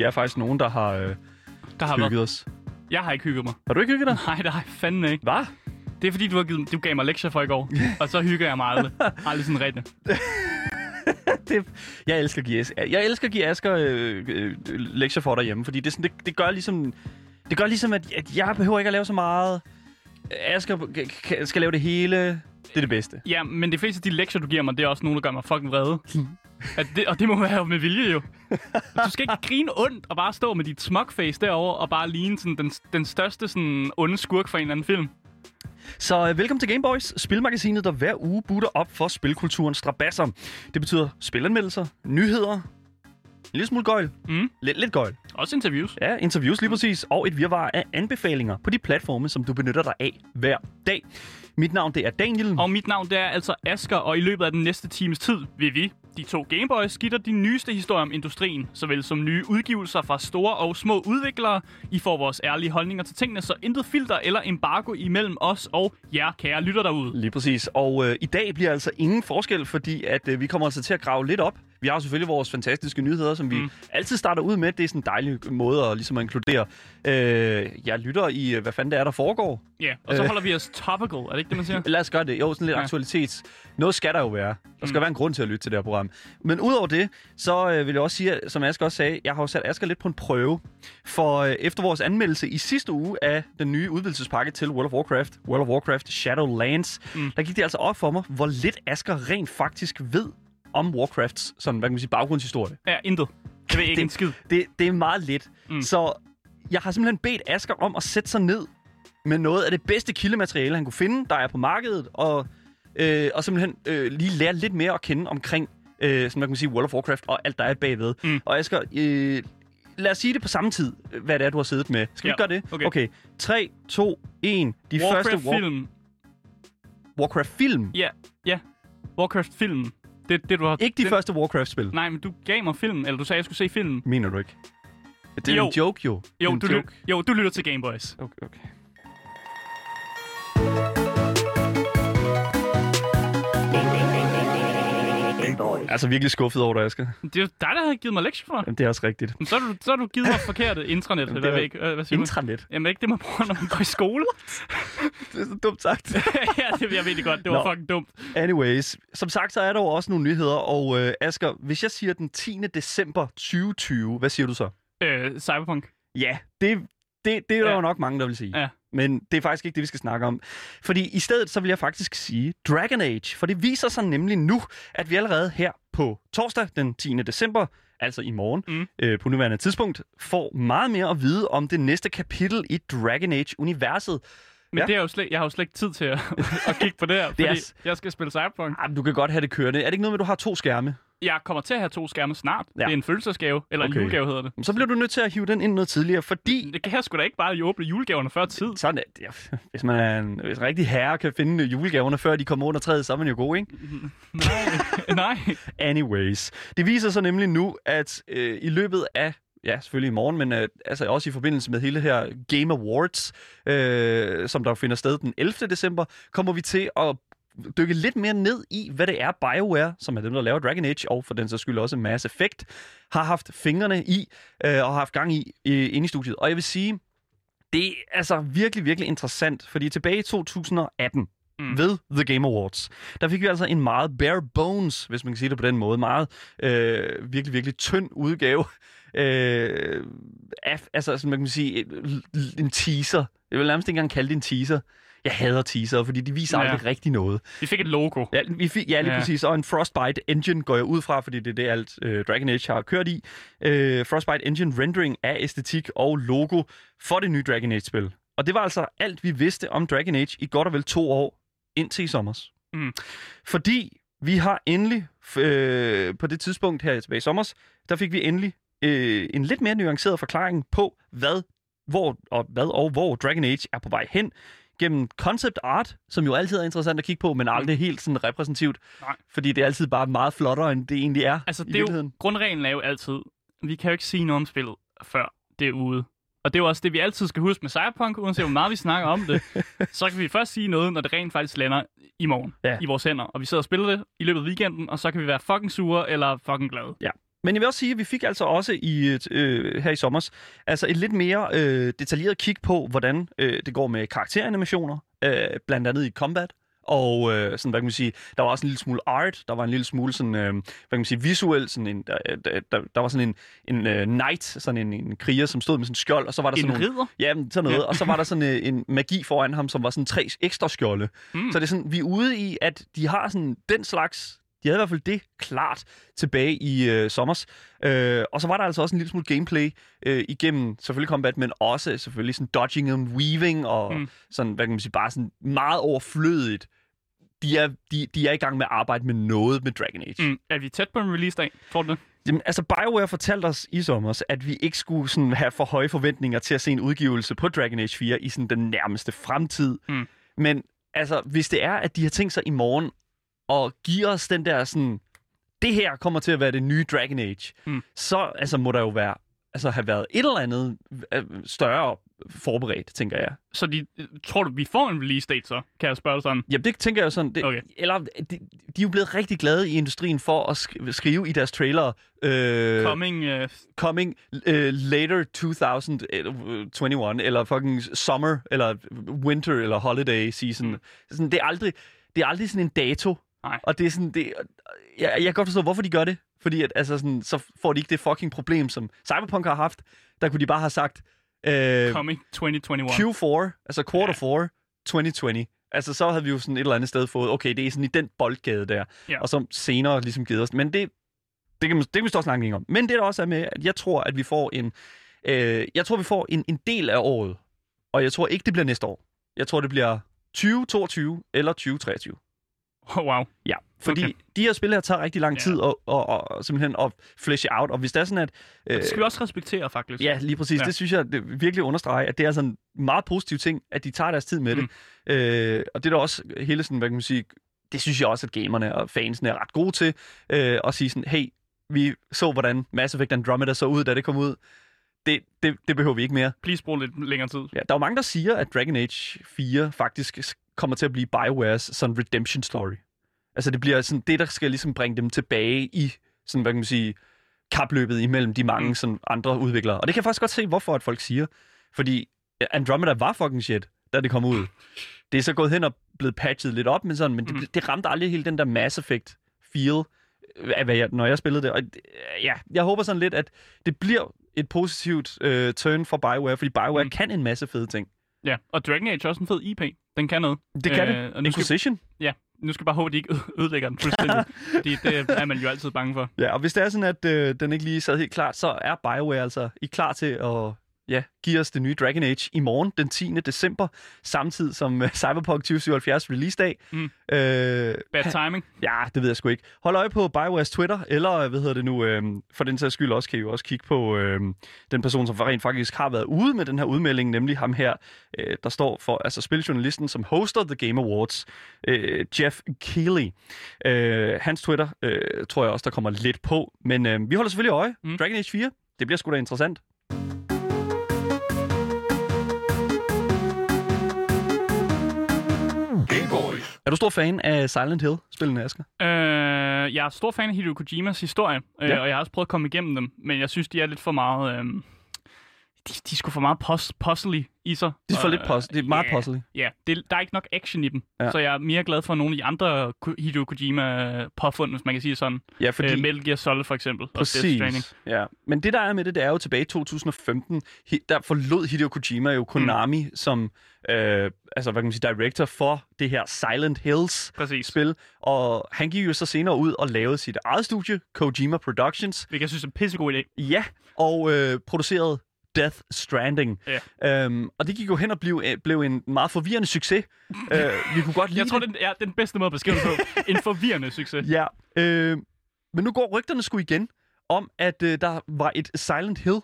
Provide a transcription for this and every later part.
Vi er faktisk nogen, der har øh, Der har været... hygget os. Jeg har ikke hygget mig. Har du ikke hygget dig? Nej, det har jeg fandme ikke. Hvad? Det er fordi, du, har givet, du gav mig lektier for i går. og så hygger jeg mig aldrig. Aldrig sådan rigtigt. det, jeg elsker at give, jeg elsker at give Asger øh, øh, lektier for derhjemme, fordi det, sådan, det, det gør ligesom, det gør ligesom at, at jeg behøver ikke at lave så meget. Asger skal lave det hele. Det er det bedste. Ja, men det fleste af de lektier, du giver mig, det er også nogen, der gør mig fucking vrede. At det, og det må være med vilje jo. Du skal ikke grine ondt og bare stå med dit smugface derovre og bare ligne sådan den, den største sådan, onde skurk for en eller anden film. Så øh, velkommen til Gameboys, spilmagasinet, der hver uge butter op for spilkulturens strabasser. Det betyder spilanmeldelser, nyheder, en lille smule gøjl, Mm. lidt, lidt gøjl, Også interviews. ja, interviews lige præcis, og et virvar af anbefalinger på de platforme, som du benytter dig af hver dag. Mit navn det er Daniel. Og mit navn det er altså Asker, og i løbet af den næste times tid vil vi, de to Gameboys, skitter de nyeste historier om industrien, såvel som nye udgivelser fra store og små udviklere. I får vores ærlige holdninger til tingene, så intet filter eller embargo imellem os og jer, kære lytter derude. Lige præcis. Og øh, i dag bliver altså ingen forskel, fordi at øh, vi kommer altså til at grave lidt op. Vi har selvfølgelig vores fantastiske nyheder, som vi Mm. altid starter ud med. Det er sådan en dejlig måde at, ligesom at inkludere. Øh, jeg lytter i, øh, hvad fanden det er, der foregår. Ja, og så Øh. holder vi os topical, er det ikke det, man siger? Lad os gøre det. Jo, sådan lidt Ja. aktualitets. Noget skal der jo være. Der skal Mm. være en grund til at lytte til det her program. Men udover det, så øh, vil jeg også sige, som Asger også sagde, jeg har jo sat Asger lidt på en prøve. For øh, efter vores anmeldelse i sidste uge af den nye udvidelsespakke til World of Warcraft, World of Warcraft Shadowlands, mm. der gik det altså op for mig, hvor lidt Asger rent faktisk ved om Warcrafts sådan, hvad kan man sige, baggrundshistorie. Ja, intet. Det ved jeg ikke Det- en skid. Det, det er meget lidt. Mm. Så jeg har simpelthen bedt Asger om at sætte sig ned med noget af det bedste kildemateriale, han kunne finde, der er på markedet, og, øh, og simpelthen øh, lige lære lidt mere at kende omkring, øh, som man kan sige, World of Warcraft og alt, der er bagved. Mm. Og Asger, øh, lad os sige det på samme tid, hvad det er, du har siddet med. Skal vi Ja, gøre det? okay. okay. 3, 2, 1. De første War- Warcraft-film. Warcraft-film. Ja, ja. Warcraft-film. Det det, du har... Ikke de det, første Warcraft-spil. Nej, men du gav mig film, eller du sagde, at jeg skulle se film. Mener du ikke? Det er Jo. en joke, jo. Jo, en du, joke. jo, du lytter til Gameboys. Okay, okay. Gameboys. Altså virkelig skuffet over dig, Asger. Det er jo dig, der har givet mig lektier for. Jamen, det er også rigtigt. Men Så har du, så har du givet mig forkerte intranet. Jamen, Hvad, det er- ved ikke, hvad siger? Intranet. Jamen ikke det, man bruger, når man går i skole. Det er så dumt sagt. ja, det jeg ved det godt. Det var Nå. fucking dumt. Anyways, som sagt, så er der jo også nogle nyheder, og øh, Asger, hvis jeg siger den 10. december 2020, hvad siger du så? Øh, Cyberpunk. Ja, det, det, det er der Ja. jo nok mange, der vil sige. Ja. Men det er faktisk ikke det, vi skal snakke om. Fordi i stedet, så vil jeg faktisk sige Dragon Age. For det viser sig nemlig nu, at vi allerede her på torsdag den 10. december, altså i morgen, Mm. øh, på nuværende tidspunkt, får meget mere at vide om det næste kapitel i Dragon Age-universet. Men Ja. det er jo slet, jeg har jo slet ikke tid til at, at kigge på det her, fordi er s- jeg skal spille Cyberpunk. Ah, du kan godt have det kørende. Er det ikke noget med, at du har to skærme? Jeg kommer til at have to skærme snart. Ja. Det er en følelsesgave, eller en Okay. julegave hedder det. Så bliver du nødt til at hive den ind noget tidligere, fordi Det kan jeg sgu da ikke bare åbne julegaverne før tid. Sådan. Ja, hvis man er en, hvis en rigtig herre kan finde julegaverne, før de kommer under træet, så er man jo god, ikke? Nej, nej. Anyways. Det viser sig nemlig nu, at øh, i løbet af Ja, selvfølgelig i morgen, men øh, altså også i forbindelse med hele her Game Awards, øh, som der finder sted den 11. december, kommer vi til at dykke lidt mere ned i, hvad det er BioWare, som er dem, der laver Dragon Age, og for den sags skyld også Mass Effect, har haft fingrene i, øh, og har haft gang i øh, inde i studiet. Og jeg vil sige, det er altså virkelig, virkelig interessant, fordi tilbage i 2018, Mm. ved The Game Awards, der fik vi altså en meget bare bones, hvis man kan sige det på den måde, meget øh, virkelig, virkelig tynd udgave øh, af, altså, sådan, man kan sige, en, en teaser. Jeg vil nærmest ikke engang kalde det en teaser. Jeg hader teaser, fordi de viser Ja. aldrig rigtig noget. Vi fik et logo. Ja, vi fik, ja lige Ja. præcis. Og en Frostbite Engine går jeg ud fra, fordi det er det, alt øh, Dragon Age har kørt i. Øh, Frostbite Engine rendering af æstetik og logo for det nye Dragon Age-spil. Og det var altså alt, vi vidste om Dragon Age i godt og vel to år indtil i sommers. Mm. Fordi vi har endelig, øh, på det tidspunkt her tilbage i sommers, der fik vi endelig øh, en lidt mere nuanceret forklaring på, hvad, hvor, og, hvad og hvor Dragon Age er på vej hen gennem concept art, som jo altid er interessant at kigge på, men aldrig helt sådan repræsentativt. Nej. Fordi det er altid bare meget flottere, end det egentlig er Altså, i det er jo, grundreglen er jo altid, vi kan jo ikke sige noget om spillet, før det er ude. Og det er jo også det, vi altid skal huske med Cyberpunk, uanset hvor meget vi snakker om det. så kan vi først sige noget, når det rent faktisk lander i morgen Ja. i vores hænder. Og vi sidder og spiller det i løbet af weekenden, og så kan vi være fucking sure eller fucking glade. Men jeg vil også sige, at vi fik altså også i, et, øh, her i sommer altså et lidt mere øh, detaljeret kig på, hvordan øh, det går med karakteranimationer, øh, blandt andet i Combat. Og øh, sådan, hvad kan man sige, der var også en lille smule art, der var en lille smule sådan, øh, hvad kan man sige, visuelt, sådan en, der, der, der, der var sådan en, en uh, knight, sådan en, en kriger, som stod med sådan en skjold, og så var der En sådan nogle, ridder? Ja, sådan noget. Ja. Og så var der sådan øh, en magi foran ham, som var sådan tre ekstra skjolde. Mm. Så det er sådan, vi er ude i, at de har sådan den slags... De havde i hvert fald det klart tilbage i øh, sommers. Øh, og så var der altså også en lille smule gameplay øh, igennem selvfølgelig combat, men også selvfølgelig sådan dodging and weaving og Mm. sådan, hvad kan man sige, bare sådan meget overflødigt. De er, de, de er i gang med at arbejde med noget med Dragon Age. Mm. Er vi tæt på en release-dag? Tror du det? Jamen, altså BioWare fortalte os i sommer, at vi ikke skulle sådan have for høje forventninger til at se en udgivelse på Dragon Age 4 i sådan den nærmeste fremtid. Mm. Men altså, hvis det er, at de har tænkt sig i morgen og give os den der sådan, det her kommer til at være det nye Dragon Age, Mm. så altså, må der jo være, altså, have været et eller andet øh, større forberedt, tænker jeg. Så de, tror du, vi får en release-date så? Kan jeg spørge sådan? Jamen, det tænker jeg sådan. Det, Okay. Eller, de, de er jo blevet rigtig glade i industrien for at sk- skrive i deres trailer, øh, Coming... Uh, coming uh, later 2021, eller fucking summer, eller winter, eller holiday season. Mm. Sådan, det, er aldrig, det er aldrig sådan en dato. Nej. Og det er sådan, det, jeg, jeg kan godt forstå, hvorfor de gør det. Fordi at, altså sådan, så får de ikke det fucking problem, som Cyberpunk har haft. Der kunne de bare have sagt, øh, coming 2021. Q4, altså quarter Ja. 4, 2020. Altså, så havde vi jo sådan et eller andet sted fået, okay, det er sådan i den boldgade der. Ja. Og så senere ligesom givet os. Men det, det kan, man, det kan vi stå og snakke om. Men det der også er med, at jeg tror, at vi får en, øh, jeg tror, vi får en, en del af året. Og jeg tror ikke, det bliver næste år. Jeg tror, det bliver 2022 eller 2023. Oh, wow. Ja, fordi Okay. de her spil her tager rigtig lang tid og, og, og simpelthen at fleshe out. Og hvis det er sådan, at... Øh, det skal vi også respektere, faktisk. Ja, lige præcis. Ja. Det synes jeg det virkelig understreger, at det er sådan en meget positiv ting, at de tager deres tid med mm. det. Øh, og det er da også hele sådan, hvad kan man sige, det synes jeg også, at gamerne og fansene er ret gode til, øh, at sige sådan, hey, vi så, hvordan Mass Effect Andromeda så ud, da det kom ud. Det, det, det behøver vi ikke mere. Please brug lidt længere tid. Ja, der er jo mange, der siger, at Dragon Age 4 faktisk kommer til at blive BioWares sådan redemption story. Altså det bliver sådan det, der skal ligesom bringe dem tilbage i sådan, hvad kan man sige, kapløbet imellem de mange Mm. sådan, andre udviklere. Og det kan jeg faktisk godt se, hvorfor at folk siger. Fordi Andromeda var fucking shit, da det kom ud. Det er så gået hen og blevet patchet lidt op, men, sådan, men det, Mm. det ramte aldrig helt den der Mass Effect feel, af, hvad jeg, når jeg spillede det. Og øh, ja, jeg håber sådan lidt, at det bliver et positivt øh, turn for BioWare, fordi BioWare mm. kan en masse fede ting. Ja, og Dragon Age er også en fed IP. Den kan noget. Det kan Øh, det. og nu skal- Inquisition. Nu skal jeg bare håbe, at de ikke ødelægger den fuldstændig. fordi det er man jo altid bange for. Ja, og hvis det er sådan, at øh, den ikke lige sad helt klart, så er BioWare altså I klar til at ja, give os det nye Dragon Age i morgen, den 10. december, samtidig som øh, Cyberpunk 2077 release-dag. Mm. Øh, Bad timing. ja, det ved jeg sgu ikke. Hold øje på BioWares Twitter, eller øh, hvad hedder det nu, øh, for den sags skyld også, kan I jo også kigge på øh, den person, som rent faktisk har været ude med den her udmelding, nemlig ham her, øh, der står for, altså spiljournalisten, som hoster The Game Awards, øh, Jeff Keighley. Øh, hans Twitter øh, tror jeg også, der kommer lidt på, men øh, vi holder selvfølgelig øje. Mm. Mm. Dragon Age 4, det bliver sgu da interessant. Er du stor fan af Silent Hill-spillene, Asger? Øh, jeg er stor fan af Hideo Kojimas historie, øh, Ja. og jeg har også prøvet at komme igennem dem, men jeg synes, de er lidt for meget... Øh, de, de er sgu for meget pos- puzzly i sig. Det er for Og, lidt puzzle. Det er meget ja, puzzly. Ja, det, der er ikke nok action i dem, Ja. så jeg er mere glad for nogle af de andre Hideo Kojima-påfund, hvis man kan sige sådan. Ja, Fordi... Øh, Metal Gear Solid for eksempel, og Death Stranding. Præcis. Ja. Men det, der er med det, det er jo tilbage i 2015, hi- der forlod Hideo Kojima jo Konami mm. som øh, altså, hvad kan man sige, director for det her Silent Hills Præcis. spil, og han gik jo så senere ud og lavede sit eget studie, Kojima Productions, Hvilket jeg synes er en pissegod idé. ja, og øh, producerede Death Stranding. Ja. Øhm, og det gik jo hen og blev, øh, blev en meget forvirrende succes. øh, vi kunne godt lide Jeg tror, det. er den bedste måde at beskrive det på. en forvirrende succes. Ja, øh, men nu går rygterne sgu igen om, at øh, der var et Silent Hill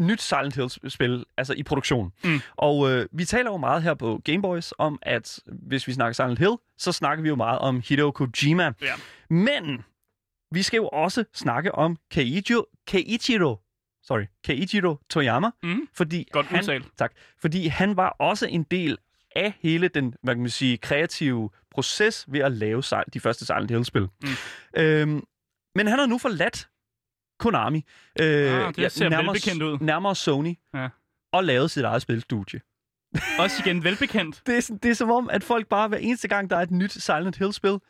nyt Silent Hill-spil, altså i produktion. Mm. Og øh, vi taler jo meget her på Gameboys om, at hvis vi snakker Silent Hill, så snakker vi jo meget om Hideo Kojima. Ja. Men vi skal jo også snakke om Keiichiro, Keiichiro sorry, Keiichiro Toyama, Mhm. fordi Godt han, udtalt. Tak. Fordi han var også en del af hele den, hvad kan man sige, kreative proces ved at lave de første Silent Hill-spil. Mm. Øhm, men han har nu forladt Konami. Øh, Ah, det ser velbekendt ud. Nærmere Sony. Ja. Og lavet sit eget spilstudie. Også igen velbekendt. Det er, det er som om, at folk bare hver eneste gang, der er et nyt Silent Hill-spil, Mm.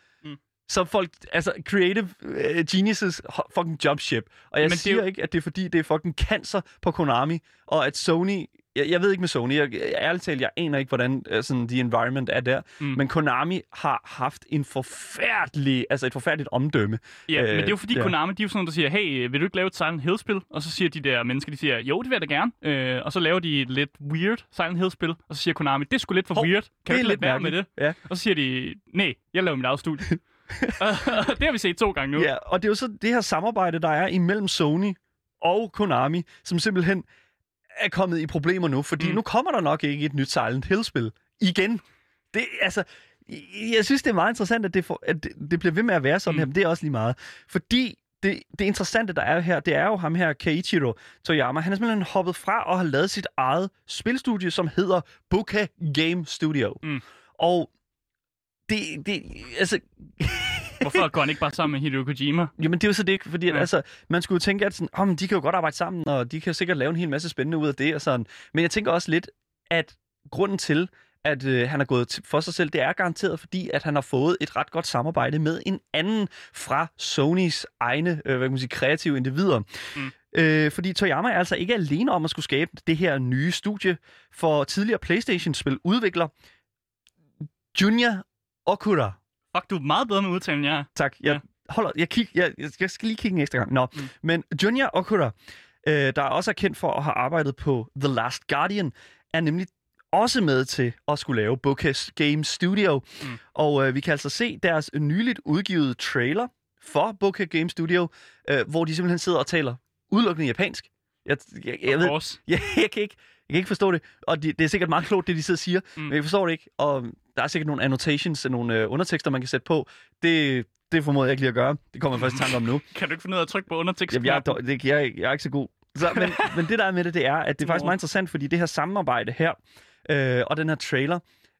Så folk, altså creative uh, geniuses fucking jumpship. Og jeg Men det er siger jo- ikke, at det er fordi, det er fucking cancer på Konami, og at Sony, jeg, jeg ved ikke med Sony, jeg, jeg, ærligt talt, jeg aner ikke, hvordan uh, sådan, the environment er der, Mm. men Konami har haft en forfærdelig, altså et forfærdeligt omdømme. Ja, Øh, men det er jo fordi ja. Konami, de er jo sådan nogle, der siger, hey, vil du ikke lave et Silent Hill-spil? Og så siger de der mennesker, de siger, jo, det vil jeg da gerne. Øh, og så laver de et lidt weird Silent Hill-spil, og så siger Konami, det er sgu lidt for Hov, weird. Kan du det ikke lidt være med det? Ja. Og så siger de, nej, jeg laver mit eget studie. og det har vi set to gange nu. Ja, og det er jo så det her samarbejde, der er imellem Sony og Konami, som simpelthen er kommet i problemer nu, fordi Mm. nu kommer der nok ikke et nyt Silent Hill-spil igen. Det, altså, jeg synes, det er meget interessant, at det, for, at det, det bliver ved med at være sådan Mm. her, men det er også lige meget. Fordi det, det interessante, der er her, det er jo ham her, Keiichiro Toyama. Han er simpelthen hoppet fra at have lavet sit eget spilstudie, som hedder Buka Game Studio. Mm. Og det, det, altså, Hvorfor går han ikke bare sammen med Hideo Kojima? Jamen, det er jo så det, fordi Ja. altså, man skulle jo tænke, at sådan, oh, men de kan jo godt arbejde sammen, og de kan sikkert lave en hel masse spændende ud af det og sådan. Men jeg tænker også lidt, at grunden til, at øh, han er gået for sig selv, det er garanteret, fordi at han har fået et ret godt samarbejde med en anden fra Sonys egne, øh, hvad kan man sige, kreative individer. Mm. Øh, fordi Toyama er altså ikke alene om at skulle skabe det her nye studie for tidligere PlayStation-spil udvikler Junya Okura. Fuck, du er meget bedre med udtalen, jeg er. Tak. Jeg, Ja. ja. holder, jeg, kig, jeg, jeg, jeg skal lige kigge en ekstra gang. Nå, Mm. men Junya Okura, øh, der også er kendt for at have arbejdet på The Last Guardian, er nemlig også med til at skulle lave Bokeh Game Studio. Mm. Og øh, vi kan altså se deres nyligt udgivet trailer for Bokeh Game Studio, øh, hvor de simpelthen sidder og taler udelukkende japansk. Jeg, jeg, jeg, ved, Også. jeg, jeg, kan ikke, jeg kan ikke forstå det, og det, det er sikkert meget klogt, det de sidder og siger, Mm. men jeg forstår det ikke, og der er sikkert nogle annotations, nogle øh, undertekster, man kan sætte på. Det, det formoder jeg ikke lige at gøre. Det kommer jeg først i tanke om nu. Kan du ikke finde ud af at trykke på undertekst? Jamen, jeg, er, det, jeg, ikke- jeg er ikke så god. Så, men, men det der er med det, det er, at det er faktisk meget interessant, fordi det her samarbejde her, øh, og den her trailer,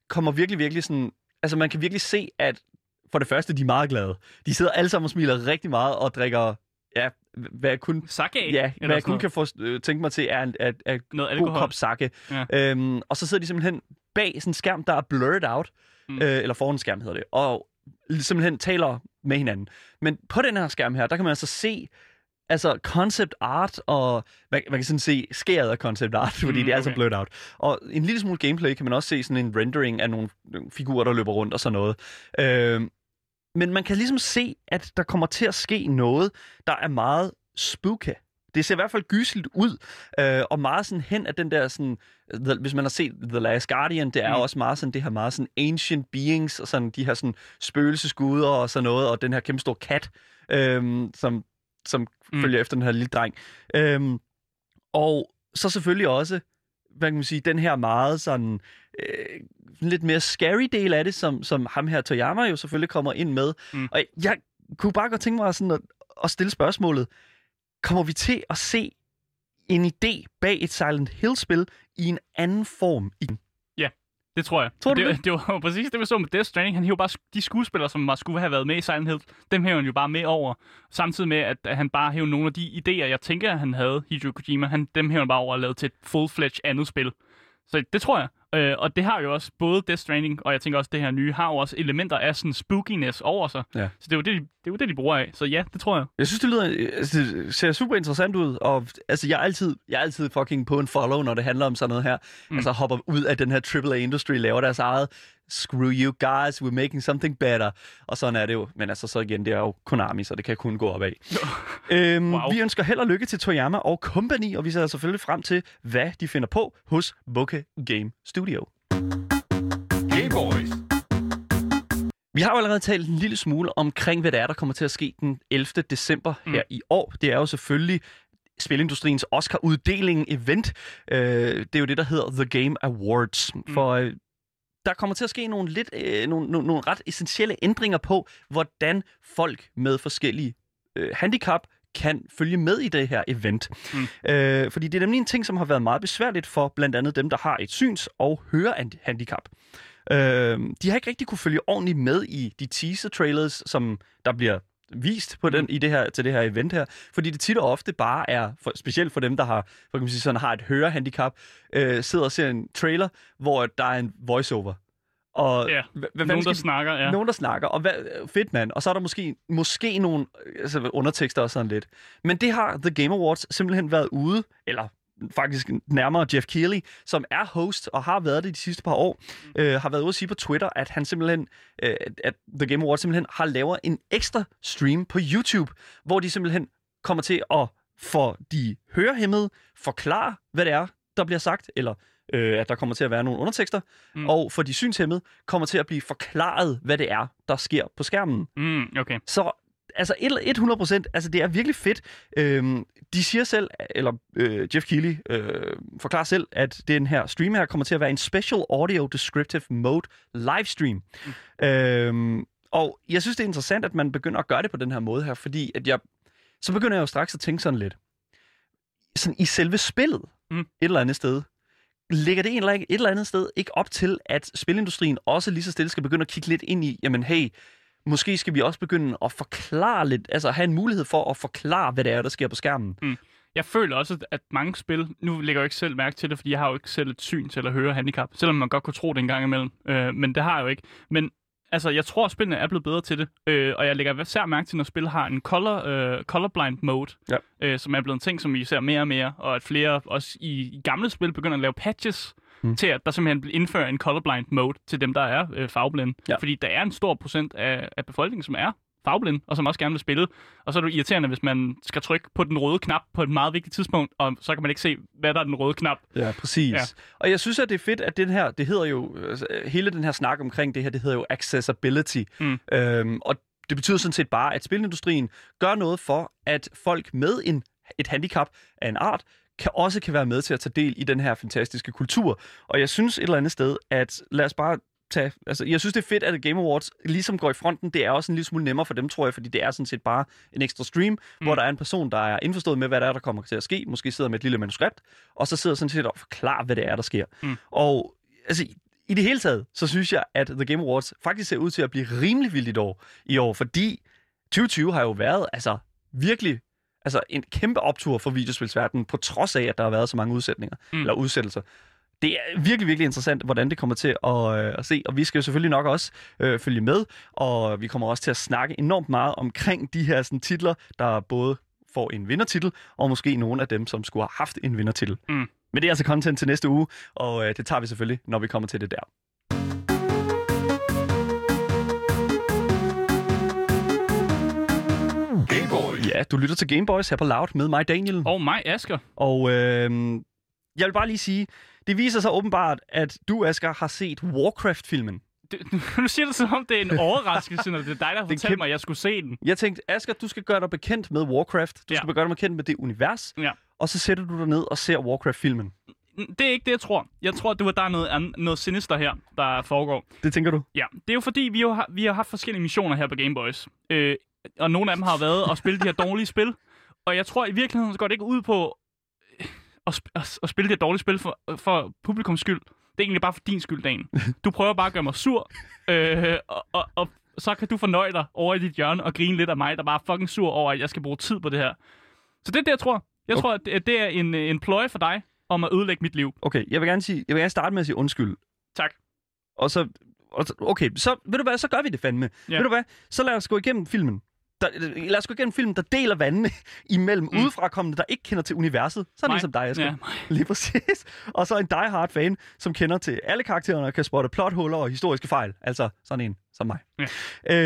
kommer virkelig, virkelig sådan... Altså, man kan virkelig se, at for det første, de er meget glade. De sidder alle sammen og smiler rigtig meget og drikker... Ja, hvad jeg kun, Sake? ja, hvad jeg kun kan få, øh, tænke mig til, er, en- er, er Noget god alkohol. kop sake. Ja. Øhm, og så sidder de simpelthen bag sådan en skærm, der er blurred out, Mm. øh, eller foran en skærm hedder det, og simpelthen taler med hinanden. Men på den her skærm her, der kan man altså se altså concept art, og man, man kan sådan se skæret af concept art, fordi Mm, det er altså blurred out. Og en lille smule gameplay kan man også se sådan en rendering af nogle, figurer, der løber rundt og sådan noget. Øhm, men man kan ligesom se, at der kommer til at ske noget, der er meget spooky. Det ser i hvert fald gyseligt ud, øh, og meget sådan hen af den der sådan, the, hvis man har set The Last Guardian, det er Mm. også meget sådan det her meget sådan ancient beings, og sådan de her sådan spøgelsesguder og sådan noget, og den her kæmpe store kat, øh, som, som mm. følger efter den her lille dreng. Øh, og så selvfølgelig også, hvad kan man sige, den her meget sådan, øh, lidt mere scary del af det, som, som ham her Toyama jo selvfølgelig kommer ind med. Mm. Og jeg kunne bare godt tænke mig sådan at, at stille spørgsmålet, kommer vi til at se en idé bag et Silent Hill-spil i en anden form? I... Det tror jeg. Tror du det, det? det var præcis det, vi så med Death Stranding. Han hiver bare de skuespillere, som var, skulle have været med i Silent Hill, dem hæver han jo bare med over. Samtidig med, at, at han bare hæver nogle af de idéer, jeg tænker, han havde, Hideo Kojima, han, dem hæver han bare over og lavet til et full-fledged andet spil. Så det tror jeg. Øh, og det har jo også både Death Stranding, og jeg tænker også, det her nye, har jo også elementer af sådan spookiness over sig. Ja. Så det er, jo det, de, det er jo det, de bruger af. Så ja, det tror jeg. Jeg synes, det, lyder, altså, det ser super interessant ud, og altså, jeg, er altid, jeg er altid fucking på en follow, når det handler om sådan noget her. Mm. Altså hopper ud af den her AAA-industry, laver deres eget, screw you guys, we're making something better. Og sådan er det jo. Men altså så igen, det er jo Konami, så det kan kun gå opad. øhm, Wow. Vi ønsker held og lykke til Toyama og Company, og vi ser selvfølgelig frem til, hvad de finder på hos Bokeh Game Studio. Game Boys. Vi har jo allerede talt en lille smule omkring, hvad det er, der kommer til at ske den 11. december Mm. mm. her i år. Det er jo selvfølgelig spilindustriens Oscar-uddeling event. Øh, det er jo det, der hedder The Game Awards. Mm. For øh, der kommer til at ske nogle, lidt, øh, nogle, nogle, nogle ret essentielle ændringer på, hvordan folk med forskellige øh, handicap kan følge med i det her event. Mm. Øh, fordi det er nemlig en ting, som har været meget besværligt for blandt andet dem, der har et syns- og hørehandicap. Øh, de har ikke rigtig kunne følge ordentligt med i de teaser-trailers, som der bliver vist på den, i det her, til det her event her, fordi det tit og ofte bare er, for, specielt for dem, der har, for kan man sige, sådan, har et hørehandicap, øh, sidder og ser en trailer, hvor der er en voiceover. Og Ja, hvad, hvad Nogen, der snakker, ja. nogen, der snakker, og hvad, fedt mand. Og så er der måske, måske nogle altså, undertekster og sådan lidt. Men det har The Game Awards simpelthen været ude, eller faktisk nærmere Jeff Keighley, som er host og har været det de sidste par år, øh, har været ude at sige på Twitter, at han simpelthen, øh, at The Game Awards simpelthen har lavet en ekstra stream på YouTube, hvor de simpelthen kommer til at for de hørehæmmede forklare, hvad det er, der bliver sagt, eller øh, at der kommer til at være nogle undertekster, Mm. mm. og for de synshæmmede kommer til at blive forklaret, hvad det er, der sker på skærmen. Mm, okay. Så altså et- 100 procent, altså det er virkelig fedt. Øhm, de siger selv, eller øh, Jeff Keighley øh, forklarer selv, at den her stream her kommer til at være en Special Audio Descriptive Mode livestream. Mm. Øhm, og jeg synes, det er interessant, at man begynder at gøre det på den her måde her, fordi at jeg, så begynder jeg jo straks at tænke sådan lidt, sådan i selve spillet, Mm. et eller andet sted, ligger det et eller andet sted ikke op til, at spilindustrien også lige så stille skal begynde at kigge lidt ind i, jamen hey, måske skal vi også begynde at forklare lidt, altså have en mulighed for at forklare, hvad det er, der sker på skærmen. Jeg føler også, at mange spil, nu lægger jeg ikke selv mærke til det, fordi jeg har jo ikke selv et syn til at høre handicap, selvom man godt kunne tro det en gang imellem, øh, men det har jeg jo ikke. Men altså, jeg tror, at spillene er blevet bedre til det, øh, og jeg lægger især mærke til, når spil har en color, øh, colorblind mode, Ja. øh, som er blevet en ting, som vi ser mere og mere, og at flere også i, i gamle spil begynder at lave patches, Mm. til at der simpelthen bliver indført en colorblind mode til dem, der er øh, farveblinde. Ja. Fordi der er en stor procent af, af befolkningen, som er farveblind, og som også gerne vil spille. Og så er det irriterende, hvis man skal trykke på den røde knap på et meget vigtigt tidspunkt, og så kan man ikke se, hvad der er den røde knap. Ja, præcis. Ja. Og jeg synes, at det er fedt, at den her, det hedder jo, altså, hele den her snak omkring det her, det hedder jo accessibility. Mm. Øhm, og det betyder sådan set bare, at spilindustrien gør noget for, at folk med en, et handicap af en art, kan også kan være med til at tage del i den her fantastiske kultur. Og jeg synes et eller andet sted, at lad os bare tage... Altså, jeg synes, det er fedt, at Game Awards ligesom går i fronten. Det er også en lille smule nemmere for dem, tror jeg, fordi det er sådan set bare en ekstra stream, mm. hvor der er en person, der er indforstået med, hvad der er, der kommer til at ske. Måske sidder med et lille manuskript, og så sidder sådan set og forklarer, hvad det er, der sker. Mm. Og altså, i det hele taget, så synes jeg, at The Game Awards faktisk ser ud til at blive rimelig vildt i år, i år fordi 2020 har jo været altså virkelig altså en kæmpe optur for videospilsverdenen, på trods af, at der har været så mange udsætninger, Mm. eller udsættelser. Det er virkelig, virkelig interessant, hvordan det kommer til at, øh, at se, og vi skal jo selvfølgelig nok også øh, følge med, og vi kommer også til at snakke enormt meget omkring de her sådan, titler, der både får en vindertitel, og måske nogle af dem, som skulle have haft en vindertitel. Mm. Men det er altså content til næste uge, og øh, det tager vi selvfølgelig, når vi kommer til det der. Ja, du lytter til Gameboys her på Loud med mig, Daniel. Og mig, Asger. Og øh, jeg vil bare lige sige, det viser sig åbenbart, at du, Asger, har set Warcraft-filmen. Det, nu siger du som om, det er en overraskelse, når det er dig, der har fortalt kæmpe- mig, at jeg skulle se den. Jeg tænkte, Asger, du skal gøre dig bekendt med Warcraft. Du Ja. skal gøre dig bekendt med det univers. Ja. Og så sætter du dig ned og ser Warcraft-filmen. Det er ikke det, jeg tror. Jeg tror, det var der er noget, an- noget sinister her, der foregår. Det tænker du? Ja, det er jo fordi, vi, jo har, vi har haft forskellige missioner her på Game Boys. Øh, og nogle af dem har været at spille de her dårlige spil. Og jeg tror i virkeligheden, så går det ikke ud på øh, at, sp- at, at spille de her dårlige spil for, for publikums skyld. Det er egentlig bare for din skyld, Dan. Du prøver bare at gøre mig sur, øh, og, og, og så kan du fornøje dig over i dit hjørne og grine lidt af mig, der bare er fucking sur over, at jeg skal bruge tid på det her. Så det er det, jeg tror. Jeg Okay. tror, at det, det er en, en pløje for dig om at ødelægge mit liv. Okay, jeg vil gerne, sige, jeg vil gerne starte med at sige undskyld. Tak. Og så, og så okay, så ved du hvad, så gør vi det fandme. Ja. Ved du hvad, så lad os gå igennem filmen. Der, lad os gå igennem filmen, der deler vandene imellem Mm. mm. udefrakommende, der ikke kender til universet. Sådan Mig. ligesom dig, Asger. Ja. Lige præcis. Og så en die-hard fan, som kender til alle karaktererne og kan spotte plothuller og historiske fejl. Altså sådan en som mig. Ja.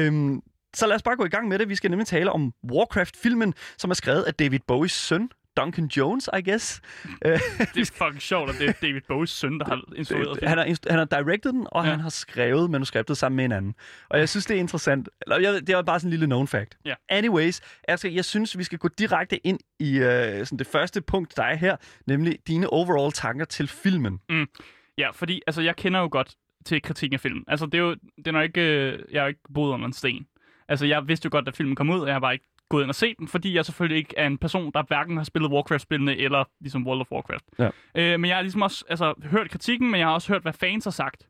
Øhm, så lad os bare gå i gang med det. Vi skal nemlig tale om Warcraft-filmen, som er skrevet af David Bowies søn, Duncan Jones, I guess. Det er fucking sjovt, at det er David Bowies søn, der har instrueret filmen. han, har, han har directed den, og Ja. han har skrevet manuskriptet sammen med en anden. Og jeg synes, det er interessant. Eller, jeg, det er bare sådan en lille known fact. Ja. Anyways, altså, jeg synes, vi skal gå direkte ind i øh, sådan det første punkt, der er her, nemlig dine overall tanker til filmen. Ja, fordi altså, jeg kender jo godt til kritikken af filmen. Altså, det er jo det er nok ikke, øh, jeg har ikke boet under en sten. Altså, jeg vidste jo godt, at filmen kom ud, og jeg har bare ikke gået ind og set den, fordi jeg selvfølgelig ikke er en person, der hverken har spillet Warcraft-spillene eller ligesom World of Warcraft. Ja. Øh, men jeg har ligesom også altså, hørt kritikken, men jeg har også hørt, hvad fans har sagt.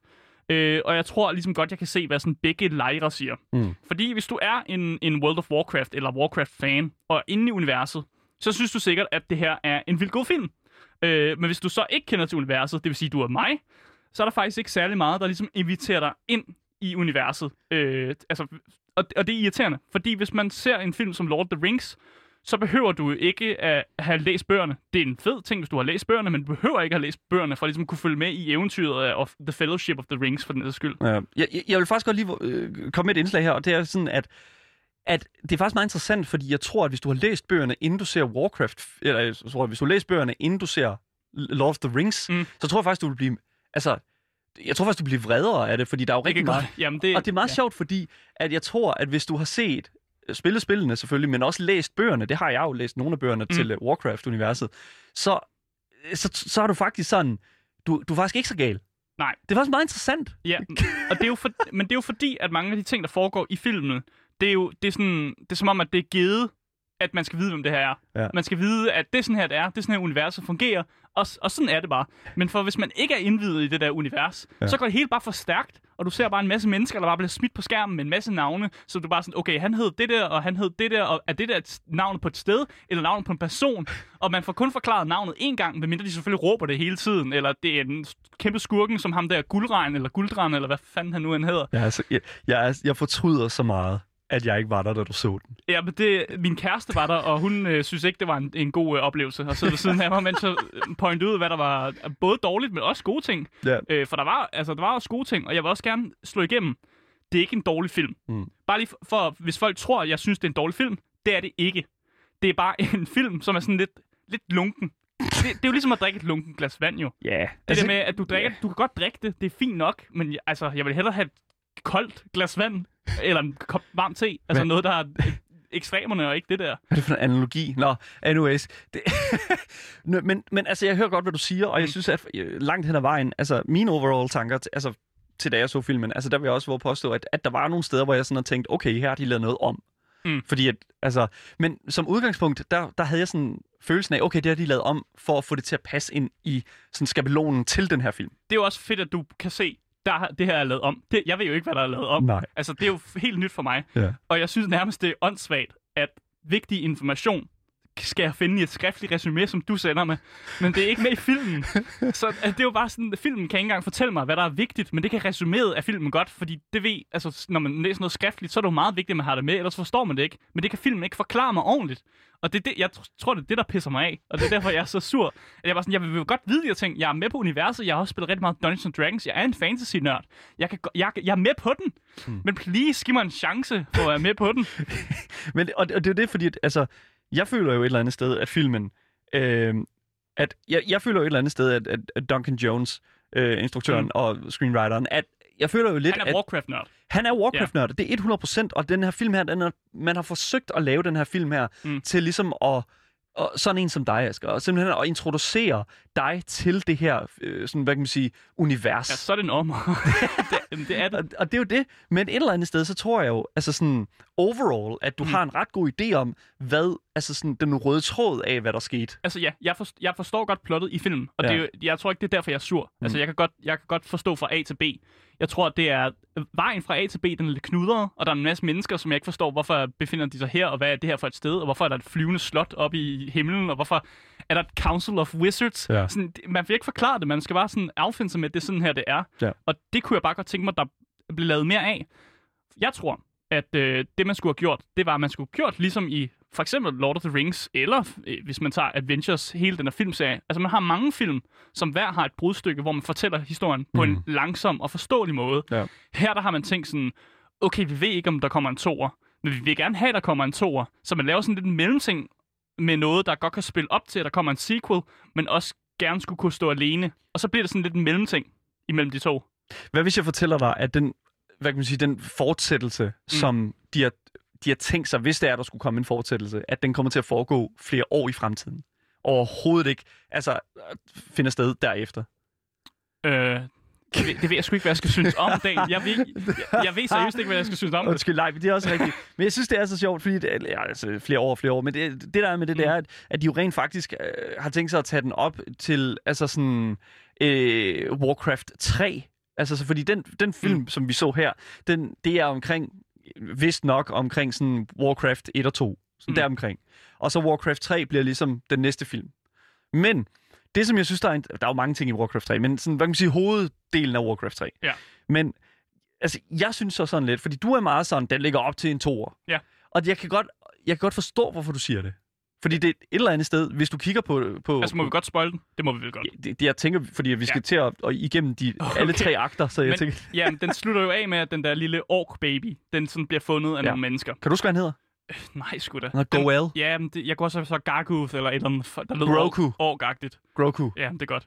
Øh, og jeg tror ligesom godt, jeg kan se, hvad sådan begge lejre siger. Mm. Fordi hvis du er en, en World of Warcraft eller Warcraft-fan, og er inde i universet, så synes du sikkert, at det her er en vildt god film. Øh, men hvis du så ikke kender til universet, det vil sige, at du er mig, så er der faktisk ikke særlig meget, der ligesom inviterer dig ind i universet. Øh, altså, og, og det er irriterende, fordi hvis man ser en film som Lord of the Rings, så behøver du ikke at have læst bøgerne. Det er en fed ting, hvis du har læst bøgerne, men du behøver ikke at have læst bøgerne, for at ligesom kunne følge med i eventyret af The Fellowship of the Rings, for den skyld. Ja. Jeg, jeg- vil faktisk godt lige øh, komme med et indslag her, og det er sådan, at at det er faktisk meget interessant, fordi jeg tror, at hvis du har læst bøgerne, inden du ser Warcraft, eller jeg tror, at hvis du har læst bøgerne, inden du ser Lord of the Rings, mm. så tror jeg faktisk, du vil blive... Altså, jeg tror faktisk, du bliver vredere af det, fordi der er jo rigtig meget... Jamen, det, Og det er meget ja. ja. sjovt, fordi at jeg tror, at hvis du har set øh, spillet spillene selvfølgelig, men også læst bøgerne, det har jeg jo læst nogle af bøgerne mm. til øh, Warcraft-universet, så, øh, så, så er du faktisk sådan, du, du er faktisk ikke så gal. Nej. Det er faktisk meget interessant. Ja, og det er jo for, men det er jo fordi, at mange af de ting, der foregår i filmen, det er jo det er sådan, det er som om, at det er givet, at man skal vide, hvem det her er. Ja. Man skal vide, at det er sådan her, det er. Det er sådan her, universet fungerer. Og, og sådan er det bare. Men for hvis man ikke er indvidet i det der univers, ja. Ja. så går det helt bare for stærkt, og du ser bare en masse mennesker, der bare bliver smidt på skærmen med en masse navne, så du bare sådan, okay, han hed det der, og han hed det der, og er det der et navn på et sted, eller navn på en person? Og man får kun forklaret navnet én gang, medmindre de selvfølgelig råber det hele tiden, eller det er en kæmpe skurken, som ham der guldregn, eller gulddran, eller hvad fanden han nu end hedder. Jeg, er, så- jeg, jeg, jeg fortryder så meget, at jeg ikke var der, da du så den. Ja, men det, min kæreste var der, og hun øh, synes ikke, det var en, en god øh, oplevelse at sidde ved siden af mig, mens jeg øh, pointede ud, hvad der var øh, både dårligt, men også gode ting. Ja. Øh, for der var, altså, der var også gode ting, og jeg vil også gerne slå igennem. Det er ikke en dårlig film. Mm. Bare lige for, for, hvis folk tror, at jeg synes, det er en dårlig film, det er det ikke. Det er bare en film, som er sådan lidt, lidt lunken. Det, det er jo ligesom at drikke et lunken glas vand, jo. Ja. Det altså, der med, at du drikker, du kan godt drikke det, det er fint nok, men jeg- altså, jeg vil hellere have et koldt glas vand, eller en kop varm te, altså Hvad? noget, der er øh, ekstremerne, og ikke det der. Hvad er det for en analogi? Nå, anyways. Det, men, men altså, jeg hører godt, hvad du siger, og jeg Mm. synes, at øh, langt hen ad vejen, altså mine overall tanker, altså til da jeg så filmen, altså der vil jeg også våge påstå, at, at der var nogle steder, hvor jeg sådan har tænkt, okay, her har de lavet noget om. Mm. Fordi at, altså, men som udgangspunkt, der, der havde jeg sådan følelsen af, okay, det har de lavet om, for at få det til at passe ind i sådan skabelonen til den her film. Det er jo også fedt, at du kan se, der, har- det her er lavet om. Det, jeg ved jo ikke, hvad der er lavet om. Nej. Altså, det er jo helt nyt for mig. Ja. Og jeg synes nærmest, det er åndssvagt, at vigtig information skal jeg finde i et skriftligt resume, som du sender med. Men det er ikke med i filmen. Så altså, det er jo bare sådan, at filmen kan ikke engang fortælle mig, hvad der er vigtigt, men det kan resuméet af filmen godt, fordi det ved, altså når man læser noget skriftligt, så er det jo meget vigtigt, at man har det med, ellers forstår man det ikke. Men det kan filmen ikke forklare mig ordentligt. Og det er det, jeg tr- tror, det er det, der pisser mig af. Og det er derfor, jeg er så sur. At jeg, var sådan, jeg vil godt vide de her ting. Jeg er med på universet. Jeg har også spillet rigtig meget Dungeons and Dragons. Jeg er en fantasy-nørd. Jeg, kan, jeg, jeg er med på den. Hmm. Men please, giv mig en chance for at være med på den. Men, og, det- og det er jo det, fordi, at, altså, jeg føler jo et eller andet sted, at filmen, øh, at jeg, jeg føler jo et eller andet sted, at, at, at Duncan Jones, øh, instruktøren Mm. og screenwriteren, at jeg føler jo lidt, Han er Warcraft-nørd. han er Warcraft-nørd. Det er 100%, og den her film her, den er, man har forsøgt at lave den her film her, Mm. til ligesom at, og sådan en som dig, Asger, og simpelthen at introducere dig til det her, øh, sådan, hvad kan man sige, univers. Ja, så er det en om. det, det er det. Og, og det er jo det. Men et eller andet sted, så tror jeg jo, altså sådan overall, at du mm. har en ret god idé om, hvad, altså sådan den røde tråd af, hvad der skete. Altså ja, jeg, forstår, jeg forstår godt plottet i filmen, og ja. Det er, jo- jeg tror ikke, det er derfor, jeg er sur. Mm. Altså jeg kan, godt, jeg kan godt forstå fra A til B. Jeg tror, det er vejen fra A til B, den er lidt knudret, og der er en masse mennesker, som jeg ikke forstår, hvorfor befinder de sig her, og hvad er det her for et sted, og hvorfor er der et flyvende slot oppe i himlen, og hvorfor er der et Council of Wizards? Ja. Sådan, man vil ikke forklare det, man skal bare sådan affinde sig med, at det er sådan her, det er. Ja. Og det kunne jeg bare godt tænke mig, der blev lavet mere af. Jeg tror, at øh, det, man skulle have gjort, det var, at man skulle have gjort ligesom i for eksempel Lord of the Rings, eller øh, hvis man tager Adventures, hele den her filmserie. Altså, man har mange film, som hver har et brudstykke, hvor man fortæller historien på Mm. en langsom og forståelig måde. Ja. Her der har man tænkt sådan, okay, vi ved ikke, om der kommer en toer, men vi vil gerne have, at der kommer en toer. Så man laver sådan lidt en mellemting med noget, der godt kan spille op til, at der kommer en sequel, men også gerne skulle kunne stå alene. Og så bliver det sådan lidt en mellemting imellem de to. Hvad hvis jeg fortæller dig, at den, hvad kan man sige, den fortsættelse, mm. som de har, de har tænkt sig, hvis det er, der skulle komme en fortsættelse, at den kommer til at foregå flere år i fremtiden? Overhovedet ikke. Altså, øh, finder sted derefter. Øh, Det, ved- det ved jeg sgu ikke, hvad jeg skal synes om, Dan. Jeg ved, jeg, jeg ved seriøst ikke, hvad jeg skal synes om det. Undskyld, nej, men det er også rigtigt. Men jeg synes, det er så sjovt, fordi det, ja, altså, flere år og flere år, men det, det der er med det, det er, at, at de jo rent faktisk øh, har tænkt sig at tage den op til altså sådan øh, Warcraft 3. Altså, så fordi den, den film, mm. som vi så her, den, det er omkring, vist nok omkring sådan Warcraft 1 og 2. Sådan Mm. deromkring. Og så Warcraft 3 bliver ligesom den næste film. Men det, som jeg synes, der er, en, der er jo mange ting i Warcraft 3, men sådan, hvad kan man sige, hoveddelen af Warcraft 3. Ja. Men altså, jeg synes så sådan lidt, fordi du er meget sådan, den ligger op til en toer. Ja. Og jeg kan godt, jeg kan godt forstå, hvorfor du siger det. Fordi det er et eller andet sted, hvis du kigger på... på Altså, må vi godt spoil den? Det må vi vel godt. det, det, jeg tænker, fordi vi skal Ja. til at, at igennem de, okay. alle tre akter, så jeg Men- tænker... Ja, men den slutter jo af med, at den der lille ork-baby, den sådan bliver fundet af Ja. nogle mennesker. Kan du huske, hvad han hedder? Nej, sgu da. Den- Goel. Ja, men det, jeg kunne også have så Garguth eller et eller andet, der lød Grogu. ork-agtigt. Groku. Ja, det er godt.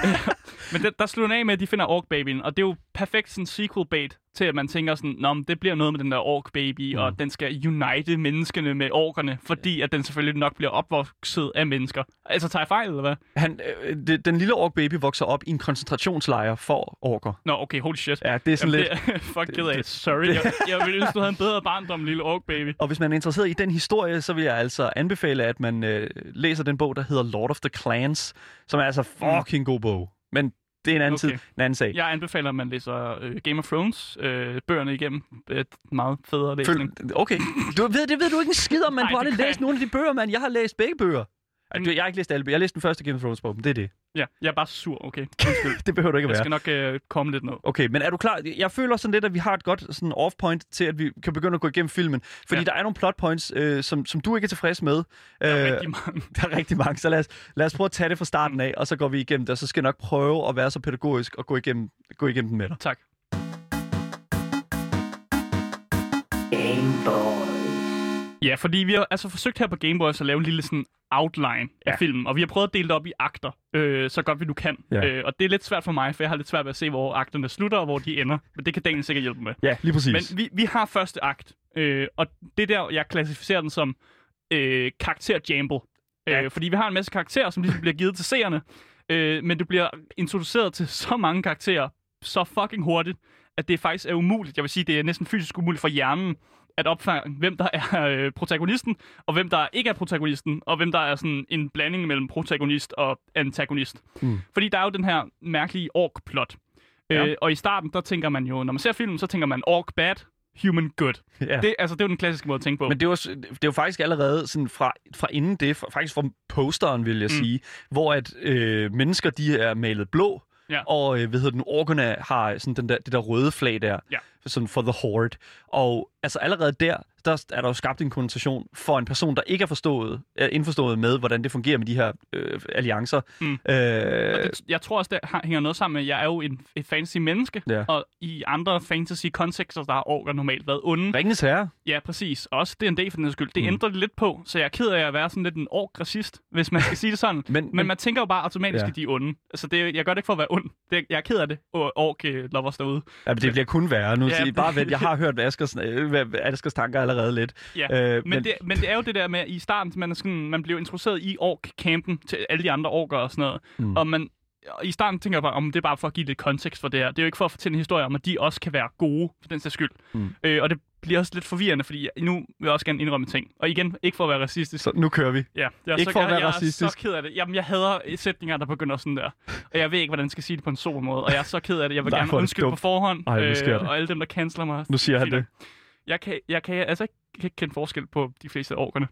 men det, der slutter den af med, at de finder ork-babyen, og det er jo perfekt sådan sequel bait til, at man tænker sådan, Nå, men det bliver noget med den der ork-baby, mm. og den skal unite menneskene med orkerne, fordi at den selvfølgelig nok bliver opvokset af mennesker. Altså, tager jeg fejl, eller hvad? Han, øh, det, den lille ork baby vokser op i en koncentrationslejr for orker. Nå, okay, holy shit. Ja, det er sådan Jamen, lidt... det fuck ked af. det- Sorry, jeg, jeg ville ønske, du havde en bedre barndom, lille ork-baby. Og hvis man er interesseret i den historie, så vil jeg altså anbefale, at man øh, læser den bog, der hedder Lord of the Clans, som er altså fucking god bog. Men det er en anden, Okay. tid, en anden sag. Jeg anbefaler, at man læser øh, Game of Thrones øh, bøgerne igennem. Et meget federe læsning. Føl, okay. Du ved, det ved du ikke en skid om, man. Nej, læst jeg nogle af de bøger, mand. Jeg har læst begge bøger. Mm. du- Jeg har ikke læst alle. Jeg har læst den første Game of Thrones bog, men det er det. Ja, jeg er bare sur, okay. Undskyld. Det behøver du ikke at Jeg være. skal nok øh, komme lidt ned. Okay, men er du klar? Jeg føler sådan lidt, at vi har et godt sådan off-point til, at vi kan begynde at gå igennem filmen. Fordi Ja. der er nogle plot points, øh, som, som du ikke er tilfreds med. Der er Øh, rigtig mange. Der er rigtig mange, så lad os, lad os prøve at tage det fra starten af, og så går vi igennem det, og så skal jeg nok prøve at være så pædagogisk og gå igennem, gå igennem den med dig. Tak. Ja, fordi vi har altså forsøgt her på Gameboys at lave en lille sådan outline ja. af Ja. filmen, og vi har prøvet at dele det op i akter, øh, så godt vi nu kan. Ja. Øh, og det er lidt svært for mig, for jeg har lidt svært ved at se, hvor akterne slutter og hvor de ender. Men det kan Daniel sikkert hjælpe med. Ja, lige præcis. Men vi, vi har første akt, øh, og det er der, jeg klassificerer den som øh, karakter-jamble. Ja. Øh, fordi vi har en masse karakterer, som ligesom bliver givet til seerne, øh, men du bliver introduceret til så mange karakterer så fucking hurtigt, at det faktisk er umuligt. Jeg vil sige, det er næsten fysisk umuligt for hjernen at opfange, hvem der er øh, protagonisten, og hvem der ikke er protagonisten, og hvem der er sådan en blanding mellem protagonist og antagonist. Mm. Fordi der er jo den her mærkelige ork-plot. Ja. Øh, og i starten, der tænker man jo, når man ser filmen, så tænker man ork bad, human good. ja. Det, altså, det er jo den klassiske måde at tænke på. Men det er, jo, det jo faktisk allerede sådan fra, fra inden det, fra, faktisk fra posteren, vil jeg mm. sige, hvor at øh, mennesker, de er malet blå, Ja. og øh, hvad hedder den, orkerne har sådan den der, det der røde flag der, Ja. sådan for the horde. Og altså allerede der, der er der jo skabt en konnotation for en person, der ikke er forstået, er indforstået med, hvordan det fungerer med de her øh, alliancer. Mm. Øh, Og det, jeg tror også, det hænger noget sammen med, at jeg er jo en, et fantasy menneske, Ja. og i andre fantasy-kontekster, der har orker normalt været onde. Ringens Herre. Ja, præcis. Også D&D for den skyld. Det Mm. ændrer det lidt på, så jeg er ked af at være sådan lidt en ork-racist, hvis man skal sige det sådan. Men, Men man tænker jo bare automatisk, Ja. at de er onde. Altså, det, jeg gør det ikke for at være ond. Det, jeg er ked af det, ork-lovers derude. ja, men det bliver kun værre. Nu Ja. ja. bare vent, jeg har hørt Askers, øh, Askers tanker allerede lidt. Ja. Øh, Men, det, men det er jo det der med, at i starten, man, er sådan, man bliver introduceret i ork-campen til alle de andre orker og sådan noget. Mm. Og man, i starten tænker jeg bare, om det er bare for at give lidt kontekst for det her. Det er jo ikke for at fortælle en historie om, at de også kan være gode, for den sags skyld. Mm. Øh, og det bliver også lidt forvirrende, fordi nu vil jeg også gerne indrømme ting. Og igen, ikke for at være racistisk. Så nu kører vi. Ja, jeg er Ikke så, for at jeg, være jeg er racistisk. så ked af det. Jamen, jeg hader sætninger, der begynder sådan der. Og jeg ved ikke, hvordan jeg skal sige det på en sol måde. Og jeg er så ked af det. Jeg vil Nej, gerne er det undskylde på forhånd. øh, Ej, det. og alle dem, der canceler mig. Nu siger han Fint det. Jeg kan, jeg kan altså ikke, kan ikke kende forskel på de fleste af orkerne.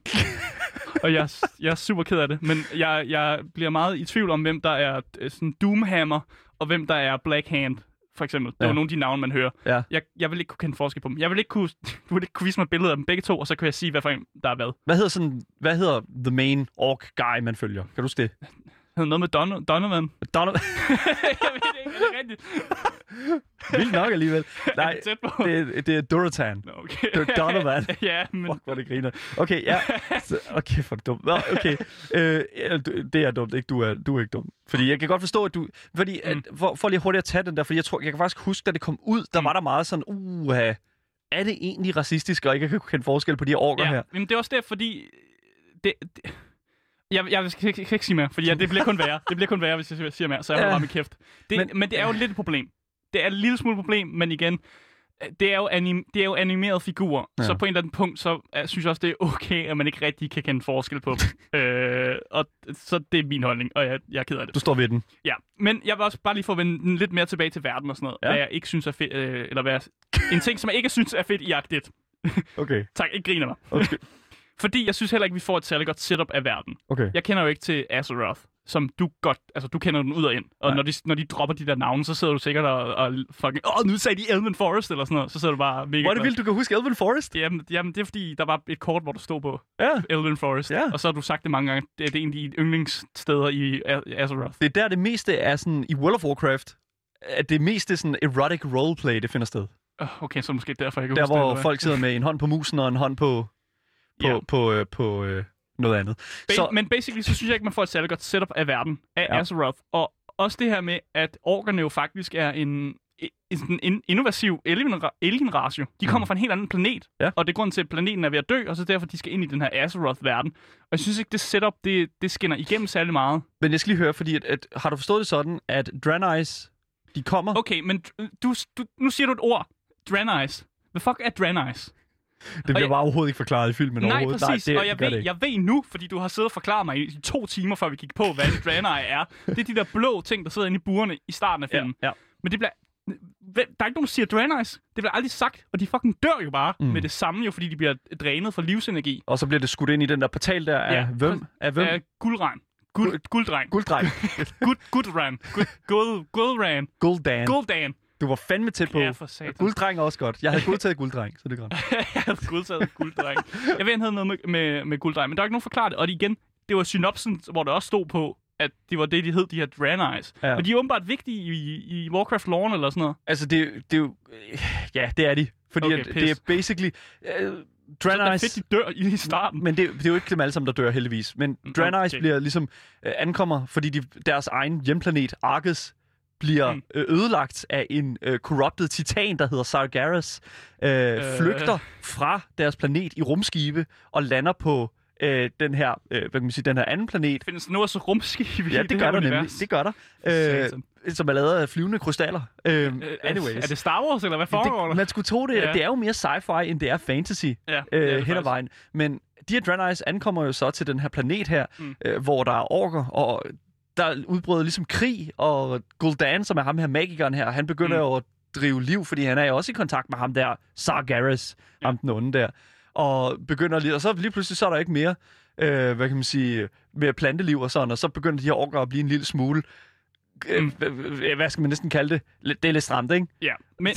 og jeg, er- jeg er super ked af det. Men jeg, jeg bliver meget i tvivl om, hvem der er øh, sådan Doomhammer, og hvem der er Black Hand, for eksempel. Det Ja. var nogle af de navne, man hører. Ja. Jeg, jeg vil ikke kunne kende forskel på dem. Jeg vil ikke kunne, du vil ikke kunne vise mig billeder af dem begge to, og så kan jeg sige, hvad for en, der er hvad. Hvad hedder, sådan, hvad hedder the main orc guy, man følger? Kan du huske det? Noget med Don- Donovan? Donald. jeg ved det ikke, er det rigtigt? Vildt nok alligevel. Nej, er tæt på? det, det er Duratan. Okay. Det er Donovan. ja, men... Fuck, hvor det griner. Okay, ja. Okay, for dumt. Nå, okay. Øh, det er dumt, ikke? Du er, du er ikke dum. Fordi jeg kan godt forstå, at du... Fordi, at, for, for lige hurtigt at tage den der, fordi jeg tror, jeg kan faktisk huske, da det kom ud, der Mm. var der meget sådan, uh, er det egentlig racistisk, og ikke kan kende forskel på de her orker Ja, her? men det er også der, fordi... Det, det, jeg, jeg skal, skal ikke sige mere, fordi ja, det bliver kun værre. Det bliver kun værre, hvis jeg siger mere, så jeg holder bare min kæft. Det, men, Men- det er jo lidt et problem. det er et lille smule problem, men igen, øh, det er jo, anim, det er jo animerede figurer, ja. Så på en eller anden punkt, så uh, synes jeg også, det er okay, at man ikke rigtig kan kende forskel på dem. øh, og så det er min holdning, og jeg, jeg er ked af det. Du står ved den. Ja, men jeg vil også bare lige få vende den lidt mere tilbage til verden og sådan noget, Ja. hvad jeg ikke synes er fedt, øh, eller hvad jeg, en ting, som jeg ikke synes er fedt i 1. Okay. Tak, ikke griner mig. Okay. Fordi jeg synes heller ikke, vi får et særligt godt setup af verden. okay. Jeg kender jo ikke til Azeroth, som du godt, altså du kender den ud og ind. Og når de, når de dropper de der navne, så sidder du sikkert og, og fucking, åh, nu sagde de Elven Forest eller sådan noget. Så sidder du bare mega Hvor er det vildt, du kan huske Elven Forest? Jamen, jamen, det er fordi, der var et kort, hvor der stod på Ja. Elven Forest. Ja. Og så har du sagt det mange gange. Det er, det er en af de yndlingssteder i Azeroth. Det er der, det meste er sådan, i World of Warcraft, at det meste sådan erotic roleplay, det finder sted. Okay, så måske derfor, jeg kan Der, huske det, hvor hvad? folk sidder med en hånd på musen og en hånd på, på, Ja. på, på, øh, på øh, noget andet. Ba- Så, Men basically, så synes jeg ikke, man får et særligt godt setup af verden, af Ja. Azeroth. Og også det her med, at orkerne jo faktisk er en, en, en innovativ alien- alien-ratio. De kommer fra en helt anden planet, Mm. Ja. og det er grunden til, at planeten er ved at dø, og så derfor, de skal ind i den her Azeroth-verden. Og jeg synes ikke, det setup, det, det skinner igennem særlig meget. men jeg skal lige høre, fordi at, at, har du forstået det sådan, at Draenei's, de kommer... Okay, men du, du, nu siger du et ord. Draenei's. Hvad fuck er Draenei's? Det bliver jeg- bare overhovedet ikke forklaret i filmen Nej, overhovedet. præcis. det, og jeg det ved, det jeg ved nu, fordi du har siddet og forklaret mig i, to timer, før vi gik på, hvad en Draenei er. Det er de der blå ting, der sidder inde i burerne i starten af filmen. Ja, ja. Men det bliver... Der er ikke nogen, der siger Draenei's. Det bliver aldrig sagt, og de fucking dør jo bare mm. med det samme, jo, fordi de bliver drænet for livsenergi. Og så bliver det skudt ind i den der portal der af Ja, hvem? Af hvem? Af guldregn. Guld, gulddreng. Gulddreng. Guld, guldran. Guld, guld, guldran. Guldan. Guldan. Du var fandme tæt på. Ja, for satan. Gulddreng er også godt. Jeg havde godtaget gulddreng, så det er godt. jeg havde godtaget gulddreng. Jeg ved, han havde noget med, med, med gulddreng, men der er ikke nogen forklaret det. Og igen, det var synopsen, hvor der også stod på, at det var det, de hed, de her Draenei's. Ja. Men de er åbenbart vigtige i, i Warcraft Lore eller sådan noget. Altså, det, det er jo... Ja, det er de. Fordi Okay, at det er basically... Uh, Så det er fedt, de dør i starten. Men det, det er jo ikke dem alle sammen, der dør heldigvis. Men Draenei's okay. bliver ligesom øh, ankommer, fordi de, deres egen hjemplanet, Argus, bliver Mm. øh, ødelagt af en øh, corrupted titan, der hedder Sargeras, øh, øh. flygter fra deres planet i rumskibe og lander på øh, den her, øh, hvad kan man sige, den her anden planet. Findes der noget så rumskib i Ja, det, det gør der univers? nemlig. Det gør der. Øh, som er lavet af flyvende krystaller. Øh, Øh, anyways. Er det Star Wars, eller hvad foregår der? man skulle tro det. Ja. Det er jo mere sci-fi, end det er fantasy Ja, øh, hen ad faktisk. vejen. Men de her Draenei's ankommer jo så til den her planet her. Mm. øh, hvor der er orker, og der udbryder ligesom krig, og Gul'dan, som er ham her magikeren her, han begynder Mm. jo at drive liv, fordi han er jo også i kontakt med ham der, Sargeras, ja. ham den onde der, og begynder lige, og så lige pludselig så er der ikke mere, øh, hvad kan man sige, mere planteliv og sådan, og så begynder de her orker at blive en lille smule, øh, Mm. hvad skal man næsten kalde det? Det er lidt stramt, ikke? Ja, men,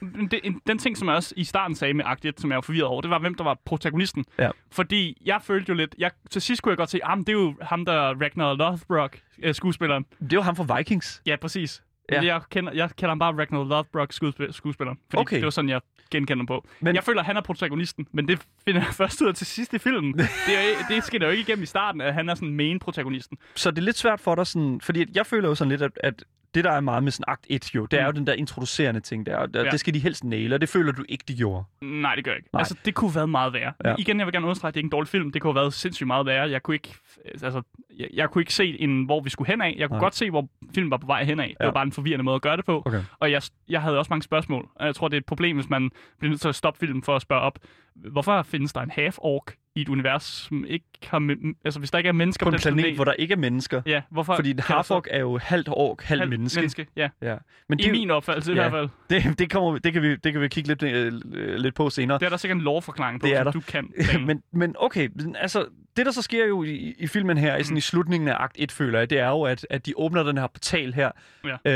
men det, en- den ting, som jeg også i starten sagde med 1, som jeg var forvirret over, det var, hvem der var protagonisten. Ja. Fordi jeg følte jo lidt... Jeg, til sidst kunne jeg godt se, at det er jo ham, der er Ragnar Lothbrok, øh, skuespilleren. Det er jo ham fra Vikings. Ja, præcis. Ja. Jeg, kender, jeg kender ham bare Ragnar Lothbrok, skuespil, skuespilleren. Fordi Okay. det var sådan, jeg genkender ham på. Men-. Jeg føler, at han er protagonisten, men det finder jeg først ud af til sidst i filmen. det, er, det skinner jo ikke igennem i starten, at han er sådan main-protagonisten. så det er lidt svært for dig, sådan, fordi jeg føler jo sådan lidt, at, at det, der er meget med sådan akt 1 jo, det er jo den der introducerende ting der, og Ja. det skal de helst næle, og det føler du ikke, de gjorde. Nej, det gør jeg ikke. Nej. Altså, det kunne have været meget værre. Ja. Igen, jeg vil gerne understrege, at det er ikke en dårlig film. Det kunne have været sindssygt meget værre. Jeg kunne ikke, altså, jeg, jeg kunne ikke se, en, hvor vi skulle hen af. Jeg kunne Nej. Godt se, hvor filmen var på vej hen af. Det Ja. var bare en forvirrende måde at gøre det på. Okay. Og jeg, jeg havde også mange spørgsmål. Og jeg tror, det er et problem, hvis man bliver nødt til at stoppe filmen for at spørge op, hvorfor findes der en half-ork i et univers, som ikke har... Altså, hvis der ikke er mennesker På på, en den planet, hvor der ikke er mennesker. Ja, hvorfor... Fordi half er jo halvt ork, halvt halvt menneske. menneske. Ja, Ja. Men i det, min opfattelse i Ja. hvert fald. det, det, kommer, det, kan vi, det kan vi kigge lidt, øh, lidt på senere. Det er der sikkert en lovforklaring på, Det er som der. du kan. Men, men okay, altså, det der så sker jo i, i filmen her, mm. i, sådan, i slutningen af akt 1, føler jeg, det er jo, at, at de åbner den her portal her. Ja.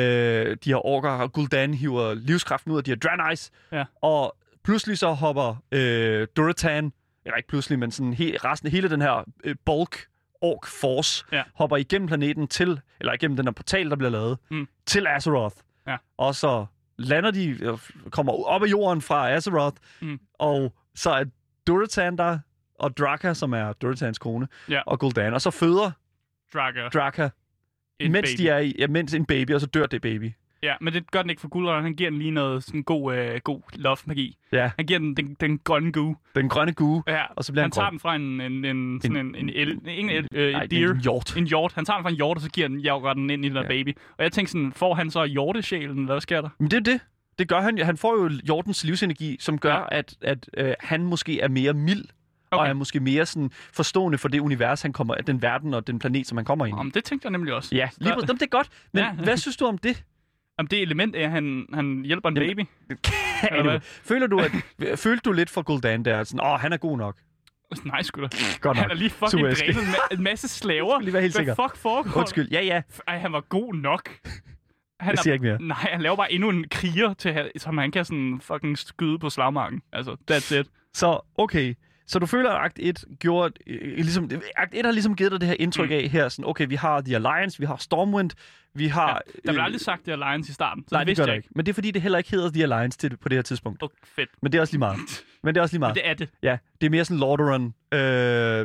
Øh, de her orker, og Gul'dan hiver livskraften ud af de her Draenei's. Ja. Og pludselig så hopper øh, Duratan, eller ikke pludselig, men sådan he, resten, hele den her øh, bulk ork force, Ja. hopper igennem planeten til, eller igennem den her portal, der bliver lavet, Mm. til Azeroth. Ja. Og så lander de, øh, kommer op af jorden fra Azeroth, Mm. og så er Duratan der, og Draka, som er Duratans kone, Ja. og Gul'dan. Og så føder Draga. Draka, En mens baby. de er i, ja, mens en baby, og så dør det baby. Ja, men det gør den ikke for Guldrand. Han giver den lige noget sådan god, øh, god love-magi. Ja, Han giver den den, den grønne goo. den grønne gue. Ja, Og så bliver han han tager den fra en, en, en, sådan en, en, el, ikke en el, øh, Nej, er deer. en hjort. En hjort. Han tager den fra en hjort, og så giver den, jeg den ind i den der Ja. baby. Og jeg tænkte sådan, får han så hjortesjælen, eller hvad sker der? Men det er det. Det gør han. Han får jo Jordens livsenergi, som gør, Ja. at, at øh, han måske er mere mild. Okay. Og er måske mere sådan forstående for det univers, han kommer, den verden og den planet, som han kommer ind i. Om det tænkte jeg nemlig også. Ja, lige på, det er godt. Men ja. hvad synes du om det? Om det element er, at han, han hjælper en Jamen, baby. Hvad? føler du, at, følte du lidt for Gul'dan der? Sådan, åh, han er god nok. Nej, sgu da. Godt Han nok. er lige fucking Super, jeg drænet en, ma- masse slaver. lige være helt Hvad sikker. fuck foregår Undskyld. Ja, ja. Ej, han var god nok. Han Jeg siger ikke mere. Nej, han laver bare endnu en kriger, til, som han kan sådan fucking skyde på slagmarken. Altså, that's it. Så, okay. Så du føler, at Akt 1 gjorde... Øh, ligesom, Akt 1 har ligesom givet dig det her indtryk Mm. af her, sådan, okay, vi har The Alliance, vi har Stormwind, vi har... Ja, der blev øh, aldrig sagt, det er Lions i starten. Så Nej, det det vidste der jeg ikke. Men det er fordi, det heller ikke hedder The Alliance til, på det her tidspunkt. Oh, fedt. Men det er også lige meget. Men det er også lige Men meget. det er det. Ja, det er mere sådan Lordaeron. Øh,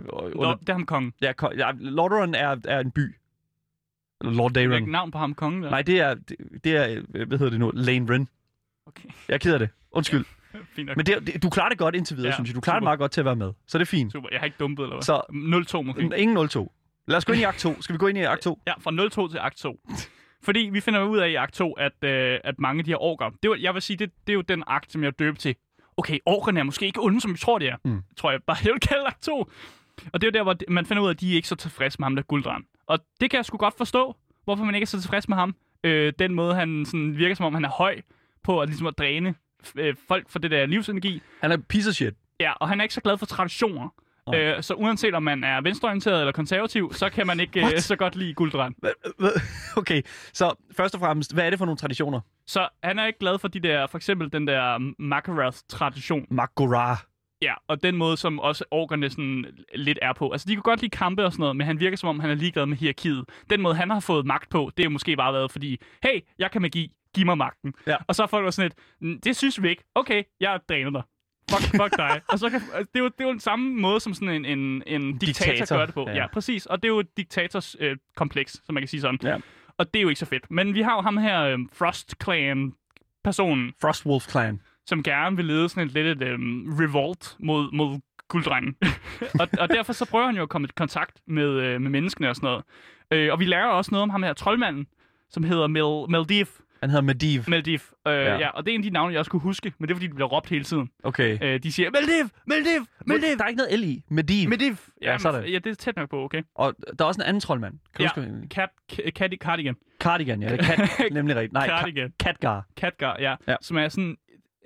under, Lord, det er ham kongen. ja, ko- ja, Lordaeron er, er en by. Eller Det er ikke navn på ham kongen der. Nej, det er, det, det er, øh, hvad hedder det nu? Lane Ren. Okay, Jeg er ked af det. Undskyld. Fint nok. Men det, det, du klarer det godt indtil videre, Ja, synes jeg. Du klarer det super. meget godt til at være med. Så det er fint. Super, jeg har ikke dumpet, eller hvad? Så 0-2 måske. ingen 0-2. Lad os gå ind i akt 2. Skal vi gå ind i akt 2? Ja, fra 0-2 til akt 2. Fordi vi finder ud af i akt 2, at, øh, at mange af de her orker, det var, jeg vil sige, det, det er jo den akt, som jeg døbte til. Okay, orkerne er måske ikke onde, som vi tror, de er. Mm. Tror jeg bare, jeg vil kalde akt 2. Og det er jo der, hvor det- man finder ud af, at de er ikke så tilfredse med ham, der Guldran. Og det kan jeg sgu godt forstå, hvorfor man ikke er så tilfreds med ham. Øh, den måde, han sådan virker som om, han er høj på at, ligesom at dræne øh, folk for det der livsenergi. Han er piece of shit. Ja, og han er ikke så glad for traditioner. Øh, så uanset om man er venstreorienteret eller konservativ, så kan man ikke øh, så godt lide Guldran. Okay, så først og fremmest, hvad er det for nogle traditioner? Så han er ikke glad for de der, for eksempel den der Makarath-tradition. Magora. Ja, og den måde, som også orkerne sådan lidt er på. Altså, de kan godt lide kampe og sådan noget, men han virker som om, han er ligeglad med hierarkiet. Den måde, han har fået magt på, det er måske bare været fordi, hey, jeg kan magi, giv mig magten. Ja. Og så er folk var sådan lidt, "Mm, det synes vi ikke. Okay, jeg dræner dig. Fuck, fuck dig. og så kan, altså, det, er jo, det er jo den samme måde, som sådan en, en, en diktator, Diktator, gør det på. ja. Ja. præcis. Og det er jo et diktators øh, kompleks, som man kan sige sådan. Ja. Og det er jo ikke så fedt. Men vi har jo ham her, øh, Frost Clan personen, Frostwolf Clan. som gerne vil lede sådan et lidt et, øhm, revolt mod, mod gulddrengen. og, og derfor så prøver han jo at komme i kontakt med, øh, med menneskene og sådan noget. Øh, og vi lærer også noget om ham her troldmanden, som hedder Mel, Meldiv. Han hedder Mediv. Meldiv. Øh, Ja. ja. ja. og det er en af de navne, jeg også kunne huske, men det er fordi, de bliver råbt hele tiden. Okay. Øh, de siger, Meldiv, Meldiv, Meldiv, Der er ikke noget L i. Mediv. Meldiv. Ja, sådan. Ja, det er tæt nok på, okay. Og der er også en anden troldmand. Kan Ja. du huske? Cat, Cat, Cardigan. Cardigan, ja. Det er kat, nemlig rigtigt. Nej, Cardigan. Ka- Katgar. Catgar, ja. Ja. ja. Som er sådan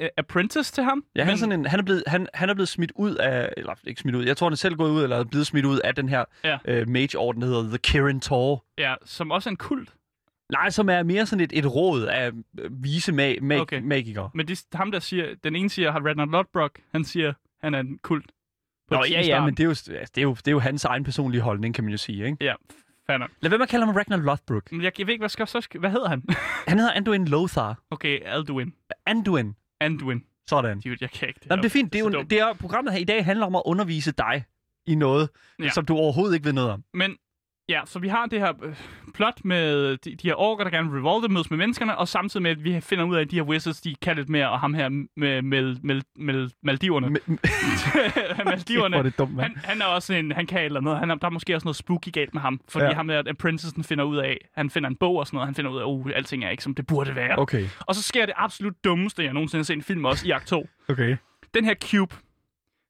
uh, apprentice til ham. Ja, han er, sådan en, han, er blevet, han, han er blevet smidt ud af, eller ikke smidt ud, jeg tror, han er selv gået ud, eller er blevet smidt ud af den her Ja. øh, mage-orden, der hedder The Kirin Tor. Ja, som også er en kult. Nej, som er mere sådan et, et råd af øh, vise mag, mag, okay. Magikere. Men det ham, der siger, den ene siger, har Ragnar Lodbrok, han siger, han er en kult. Nå, ja, ja, men det er, jo, altså, det, er jo, det er jo hans egen personlige holdning, kan man jo sige, ikke? Ja, fair nok. Lad være med at kalde ham Ragnar Lothbrok. Jeg, jeg ved ikke, hvad, skal, så skal, hvad hedder han? Han hedder Anduin Lothar. okay, Alduin. Anduin. Anduin. Sådan. Dude, jeg kan ikke det. Nå, men det er fint. Det er jo, det er, programmet her i dag handler om at undervise dig i noget. Ja. som du overhovedet ikke ved noget om. Men ja, så vi har det her øh, plot med de, de her orker, der gerne vil revolte, mødes med menneskerne, og samtidig med, at vi finder ud af, at de her wizards, de kan lidt mere, og ham her med, med, med, med Maldiverne. Maldiverne. Hvor er det dumt. Han, han er også en, han kan eller andet. Han er, der er måske også noget spooky galt med ham. Fordi Ja. ham der, apprentice'en finder ud af, han finder en bog og sådan noget, han finder ud af, uh, alting er ikke, som det burde være. Okay, Og så sker det absolut dummeste, jeg nogensinde har set i en film også i akt 2. okay. Den her cube.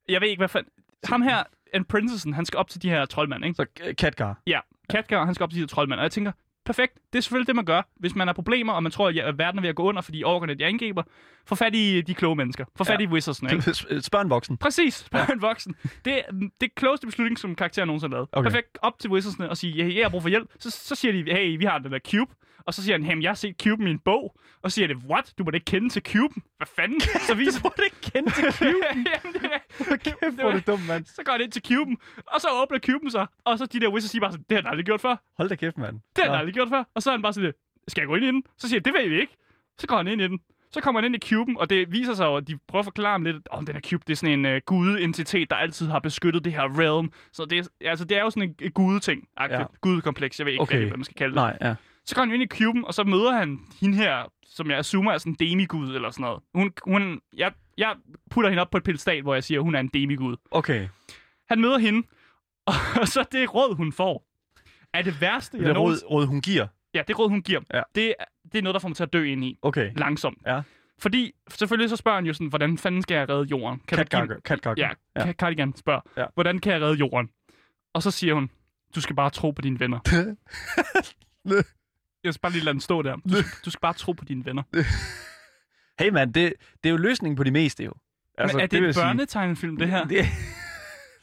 Jeg ved ikke, hvad fanden... Ham her, apprentice'en, han skal op til de her troldmænd, ikke? Så øh, Katgar. Ja, Katgar, han skal op til de her troldmænd. Og jeg tænker, perfekt, det er selvfølgelig det, man gør. Hvis man har problemer, og man tror, at ja, verden er ved at gå under, fordi orkerne de angriber, få fat i de kloge mennesker. Få fat Ja. i wizardsne, ikke? Spørg en voksen. Præcis, bare en voksen. Det er det klogeste beslutning, som karakteren nogensinde har lavet. Okay. Perfekt, op til wizardsne og sige, hey, jeg har brug for hjælp. Så, så siger de, hey, vi har den der cube. Og så siger han, hey, jeg har set cuben i en bog. Og så siger det, what? Du må da ikke kende til cuben. Hvad fanden? Så viser Du må da ikke kende til Jamen, det er- Kæft, hvor er det dumt, mand. så går han ind til cuben, og så åbner cuben sig. Og så de der wizards siger bare sådan, det har han aldrig gjort før. Hold da kæft, mand. Det har han aldrig gjort før. Og så er han bare sådan, skal jeg gå ind i den? Så siger jeg, det ved vi ikke. Så går han ind i den. Så kommer han ind i cuben, og det viser sig at de prøver at forklare ham lidt, om den her cube, det er sådan en uh, gudeentitet, der altid har beskyttet det her realm. Så det er, altså, det er jo sådan en, gudeting, Ja. gudekompleks, jeg ved ikke, Okay. okay. hvad man skal kalde det. Nej, ja. Så går han jo ind i cuben, og så møder han hende her, som jeg assumer er sådan en demigud eller sådan noget. Hun, hun, jeg, jeg putter hende op på et pedestal, hvor jeg siger, at hun er en demigud. Okay. Han møder hende, og så det råd, hun får, er det værste, jeg Det råd, råd, hun giver. Ja, det råd, hun giver. Ja. Det, det er noget, der får mig til at dø ind i. Okay. Langsomt. Ja. Fordi selvfølgelig så spørger han jo sådan, hvordan fanden skal jeg redde jorden? Kan du give-. Catgarger. Ja, Ja. Cardigan spørger, ja. hvordan kan jeg redde jorden? Og så siger hun, du skal bare tro på dine venner. jeg skal bare lige lade den stå der. Du, skal- du skal bare tro på dine venner. Hey mand, det, det er jo løsningen på det meste jo. Altså, Men er det, det en børnetegnefilm, det her? Det,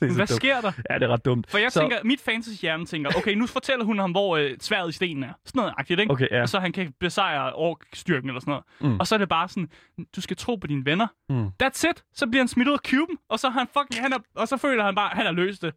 det er Hvad dumt. sker der? Ja, det er ret dumt. For jeg Så- tænker, mit fantasy-hjerne tænker, okay, nu fortæller hun ham, hvor øh, sværet i stenen er. Sådan noget agtigt, ikke? Okay, ja. Og så han kan besejre ork-styrken eller sådan noget. Mm. Og så er det bare sådan, du skal tro på dine venner. Mm. That's it. Så bliver han smidt ud af cuben, og så har han fucking, han er, og så føler han bare, at han har løst det.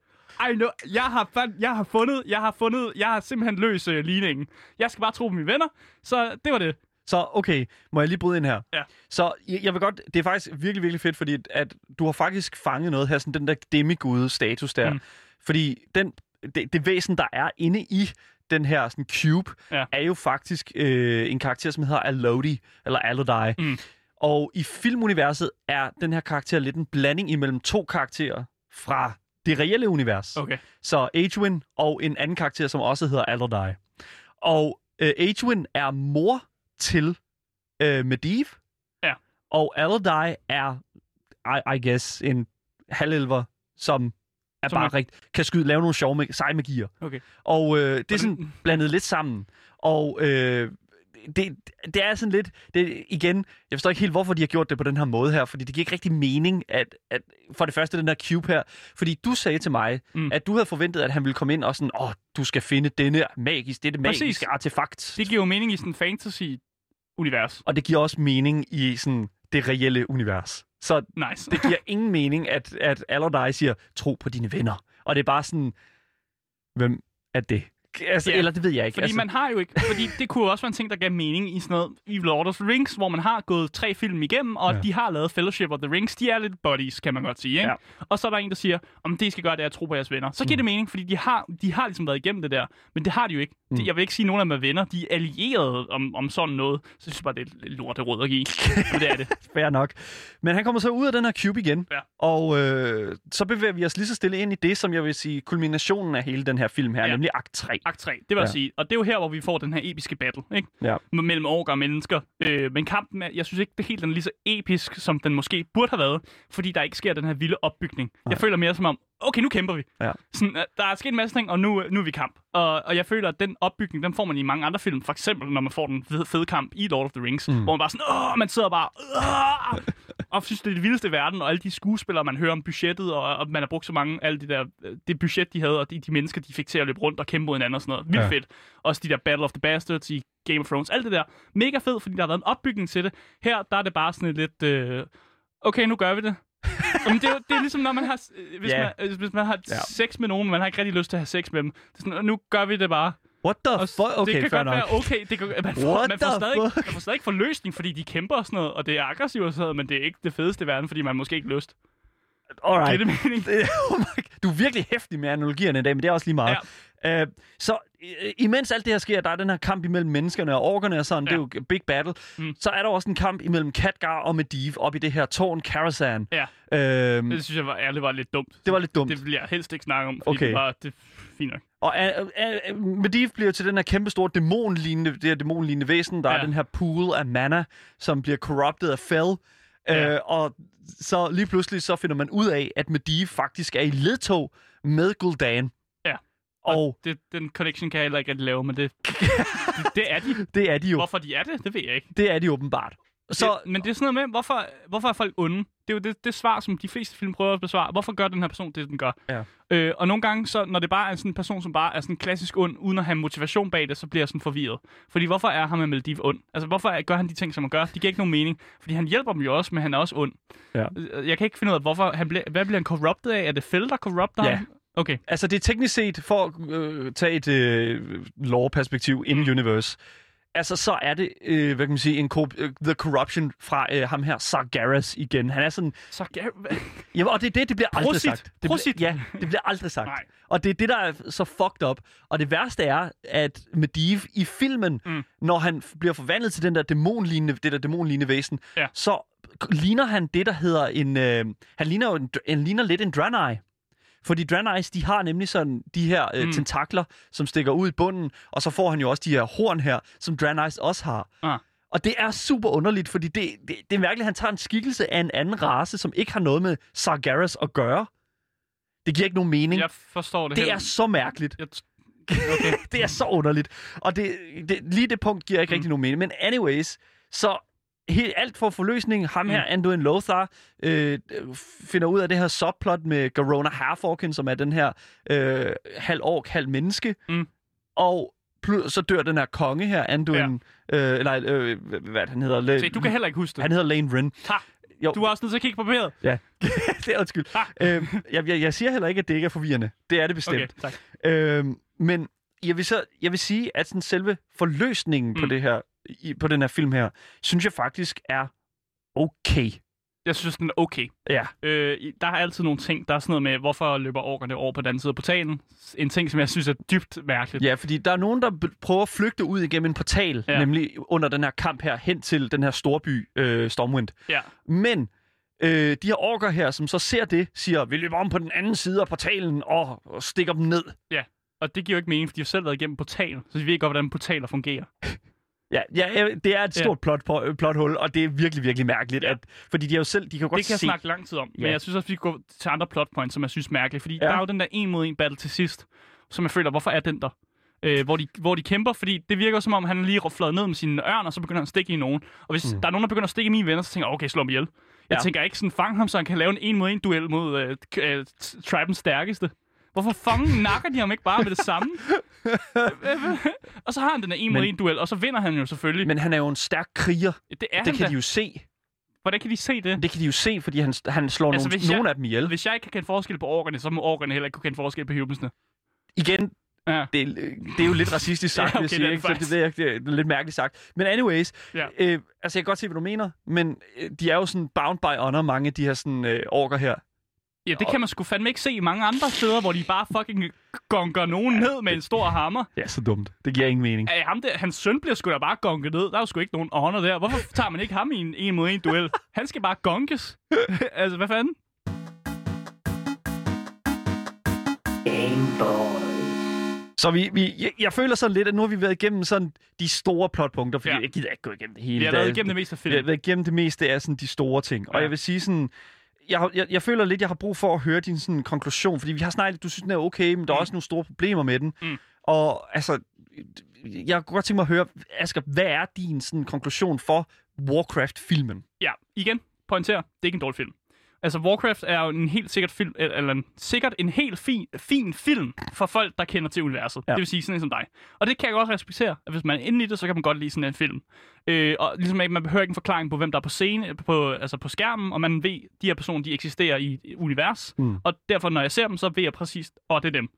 I know, jeg har, fand, jeg har fundet, jeg har fundet, jeg har simpelthen løst øh, ligningen. Jeg skal bare tro på mine venner, så det var det. Så okay, må jeg lige bryde ind her? Ja. Så jeg, jeg vil godt, det er faktisk virkelig, virkelig fedt, fordi at du har faktisk fanget noget her, sådan den der demigude-status der. Mm. Fordi den, det, det væsen, der er inde i den her sådan cube, Ja. er jo faktisk øh, en karakter, som hedder Alodi, eller Alodi. Mm. Og i filmuniverset er den her karakter lidt en blanding imellem to karakterer fra det reelle univers. Okay. Så Adwin og en anden karakter, som også hedder Alodai. Og øh, Adwin er mor til øh, Medivh. Ja. Og Alodai er, I, I guess, en halvelver, som er Som bare er- rigt, kan skyde, lave nogle sjove seje magier. Okay. Og øh, det er sådan blandet lidt sammen. Og øh, det, det er sådan lidt, det, igen, jeg forstår ikke helt, hvorfor de har gjort det på den her måde her, fordi det giver ikke rigtig mening, at, at for det første den der cube her, fordi du sagde til mig, mm. At du havde forventet, at han ville komme ind og sådan, åh, oh, du skal finde denne magisk, dette Præcis. magiske artefakt. Det giver jo mening i sådan fantasy-univers. Og det giver også mening i sådan det reelle univers. Så Nice. det giver ingen mening, at, at Alodai siger, tro på dine venner. Og det er bare sådan, hvem er det? Altså, Ja, eller det ved jeg ikke. Fordi altså, man har jo ikke... Fordi det kunne også være en ting, der gav mening i sådan noget i Lord of the Rings, hvor man har gået tre film igennem, og Ja. de har lavet Fellowship of the Rings. De er lidt buddies, kan man godt sige, ikke? Ja. Og så er der en, der siger, om det I skal gøre, det er at tro på jeres venner. Så giver det mening, fordi de har, de har ligesom været igennem det der. Men det har de jo ikke. Mm. Jeg vil ikke sige, at nogen af dem er venner. De er allierede om, om sådan noget. Så jeg synes bare, det er lort råd at give. Det er det. Fair nok. Men han kommer så ud af den her cube igen, Ja. og øh, så bevæger vi os lige så stille ind i det, som jeg vil sige, kulminationen af hele den her film her, ja. Nemlig akt 3. Akt 3, det vil Ja. jeg sige. Og det er jo her, hvor vi får den her episke battle, ikke? Ja. Mellem orker og mennesker. Øh, men kampen, er, jeg synes ikke, det helt den er lige så episk, som den måske burde have været, fordi der ikke sker den her vilde opbygning. Nej. Jeg føler mere som om, okay, nu kæmper vi. Ja. Sådan, øh, der er sket en masse ting, og nu, nu er vi i kamp. Og, og jeg føler, at den opbygning, den får man i mange andre film. For eksempel, når man får den fede, fede kamp i Lord of the Rings, Mm. hvor man bare sådan, åh, man sidder bare, åh, og synes, det er det vildeste i verden, og alle de skuespillere, man hører om budgettet, og, og man har brugt så mange, alle de der, øh, det budget, de havde, og de, de mennesker, de fik til at løbe rundt og kæmpe mod hinanden og sådan noget. Vildt ja. fedt. Også de der Battle of the Bastards i Game of Thrones, alt det der. Mega fedt, fordi der har været en opbygning til det. Her, der er det bare sådan lidt, øh, okay, nu gør vi det. Jamen, det, er, det er ligesom, når man har, øh, hvis, Ja. man, øh, hvis man har Ja. sex med nogen, men man har ikke rigtig lyst til at have sex med dem. Det er sådan, nu gør vi det bare. What the Og fuck? Okay, det kan godt nok. være okay. Det kan, man, får, What man, får stadig, fuck? man får stadig ikke forløsning, fordi de kæmper og sådan noget, og det er aggressivt og sådan noget, men det er ikke det fedeste i verden, fordi man måske ikke lyst. Alright. Det mening? Det- my, du er virkelig hæftig med analogierne i dag, men det er også lige meget. Ja. Uh, så uh, imens alt det her sker, der er den her kamp imellem menneskerne og orkerne og sådan, ja. Det er jo big battle, mm. Så er der også en kamp imellem Katgar og Medivh op i det her tårn Karazhan. Ja. Uh, Det synes jeg var, ærligt var lidt dumt. det var lidt dumt. Det vil jeg helst ikke snakke om, fordi Okay. det var det fint nok. Og uh, uh, Medivh bliver til den her kæmpe store dæmonlignende, det her dæmonlignende væsen. Der ja. er den her pool af mana, som bliver corrupted af Fel. Ja. Uh, og så lige pludselig så finder man ud af, at Medivh faktisk er i ledtog med Gul'dan. Ja. Og Det, den connection kan jeg heller ikke rigtig lave, men det, det, det er de. det er de jo. Hvorfor de er det, det ved jeg ikke. Det er de åbenbart. Så, det, men det er sådan noget med, hvorfor, hvorfor er folk onde? Det er jo det, det svar, som de fleste film prøver at besvare. Hvorfor gør den her person det, den gør? Ja. Øh, og nogle gange, så, når det bare er sådan en person, som bare er sådan klassisk ond, uden at have motivation bag det, så bliver jeg sådan forvirret. Fordi hvorfor er ham med Maldiv ond? Altså, hvorfor er, gør han de ting, som han gør? De giver ikke nogen mening. Fordi han hjælper dem jo også, men han er også ond. Ja. Øh, Jeg kan ikke finde ud af, hvorfor han bliver, hvad bliver han corrupted af? Er det Fell, der corrupter Ja. ham? Okay. altså det er teknisk set, for at øh, tage et øh, lore-perspektiv in universe, altså så er det, øh, hvad kan man sige, en co- øh, The Corruption fra øh, ham her, Sargeras igen. Han er sådan, Så Gar- ja, og det er det, det bliver aldrig Prosit. sagt. Det Prosit. Bliver, ja, det bliver aldrig sagt. Nej. Og det er det, der er så fucked up. Og det værste er, at Medivh i filmen, mm. når han bliver forvandlet til den der dæmonlignende, det der dæmonlignende væsen, Ja. så ligner han det, der hedder en... Øh, han ligner jo en, han ligner lidt en Draenei. Fordi Draenei's, de har nemlig sådan de her øh, Mm. tentakler, som stikker ud i bunden, og så får han jo også de her horn her, som Draenei's også har. Ah. Og det er super underligt, fordi det, det, det er mærkeligt, at han tager en skikkelse af en anden race, som ikke har noget med Sargeras at gøre. Det giver ikke nogen mening. Jeg forstår det det heller- er så mærkeligt. Jeg Okay. det er så underligt. Og det, det, lige det punkt giver ikke mm. rigtig nogen mening. Men anyways, så helt alt for forløsningen. Ham her, Mm. Anduin Lothar, øh, finder ud af det her subplot med Garona Halforken, som er den her øh, halv ork, halv menneske. Mm. Og så dør den her konge her, Anduin... Ja. Øh, nej, øh, hvad han hedder? La- Se, du kan heller ikke huske det. Han hedder Lane Ren. Ha. Jo, Du er også nødt til at kigge på papiret. Ja, det er undskyld. Ha. Øh, jeg, jeg, jeg siger heller ikke, at det ikke er forvirrende. Det er det bestemt. Okay, tak. Øhm, men jeg vil, så, jeg vil sige, at sådan selve forløsningen mm. på, det her, i, på den her film her, synes jeg faktisk er okay. Jeg synes, den er okay. Ja, Øh, der er altid nogle ting. Der er sådan noget med, hvorfor løber orkerne over på den anden side af portalen. En ting, som jeg synes er dybt mærkeligt. ja fordi der er nogen, der prøver at flygte ud igennem en portal, Ja. ja. nemlig under den her kamp her, hen til den her storby øh, Stormwind. Ja. Men øh, de her orker her, som så ser det, siger, vi løber om på den anden side af portalen og, og stikker dem ned. Og det giver jo ikke mening, for de har selv været igennem portalen. Så de ved godt, hvordan portaler fungerer. Ja, ja, ja, det er et Ja. stort plot, på- plothul, og det er virkelig, virkelig mærkeligt, Ja. at, fordi de har jo selv, de kan jo godt det kan jeg se... snakke lang tid om. Men Ja. jeg synes også, vi kan gå til andre plotpoints, som jeg synes er mærkelige. Fordi Ja. der er jo den der en mod en battle til sidst, som jeg føler, hvorfor er den der? Øh, hvor, de, hvor de kæmper, fordi det virker som om, han lige er fløjet ned med sine ørn, og så begynder han at stikke i nogen. Og hvis mm. Der er nogen, der begynder at stikke i mine venner, så tænker jeg, okay, slå ham ihjel. Jeg Ja. tænker ikke sådan, fang ham, så han kan lave en en mod en duel mod øh, øh, Tribens stærkeste. Hvorfor fucking nakker de ham ikke bare med det samme? og så har han den der en mod en duel, og så vinder han jo selvfølgelig. Men han er jo en stærk kriger. det er det kan da. de jo se. Hvordan kan de se det? Det kan de jo se, fordi han, han slår Altså, nogle, jeg- nogle af dem ihjel. Hvis jeg ikke kan kende forskel på orkerne, så må orkerne heller ikke kunne kende forskel på humensene. Igen, Ja. det, er- det er jo lidt racistisk sagt, Ja, okay, er jeg det sige, ikke? Så det, det, er, det er lidt mærkeligt sagt. Men anyways, Ja. øh, altså jeg kan godt se, hvad du mener, men øh, de er jo sådan bound by honor, mange af de her sådan, øh, orker her. Ja, det kan man sgu fandme ikke se i mange andre steder, hvor de bare fucking gonker nogen ned med en stor hammer. Ja, så dumt. Det giver ingen mening. Ej, ham der, hans søn bliver sgu da bare gonket ned. Der er jo sgu ikke nogen honor der. Hvorfor tager man ikke ham i en en mod en duel? Han skal bare gonkes. altså, hvad fanden? Så vi, vi, jeg, jeg føler sådan lidt, at nu har vi været igennem sådan de store plotpunkter, fordi Ja. ja. jeg gider ikke gå igennem det hele. Vi har været igennem det meste af Vi har filmen. været igennem det meste af sådan de store ting. Og Ja. jeg vil sige sådan, jeg, jeg, jeg føler lidt, jeg har brug for at høre din sådan, konklusion, fordi vi har snakket, du synes, den er okay, men der er Mm. også nogle store problemer med den. Mm. Og altså, jeg kunne godt tænke mig at høre, Asger, hvad er din sådan, konklusion for Warcraft-filmen? Ja, igen, pointer, det er ikke en dårlig film. Altså, Warcraft er jo en helt sikkert film, eller en, sikkert en helt fin, fin film for folk, der kender til universet. Ja. Det vil sige sådan en som dig. Og det kan jeg godt respektere, at hvis man er inde i det, så kan man godt lide sådan en film. Øh, og ligesom man behøver ikke en forklaring på, hvem der er på scene, på, altså på skærmen, og man ved, de her personer, de eksisterer i et univers. Mm. Og derfor, når jeg ser dem, så ved jeg præcis, åh, oh, det er dem.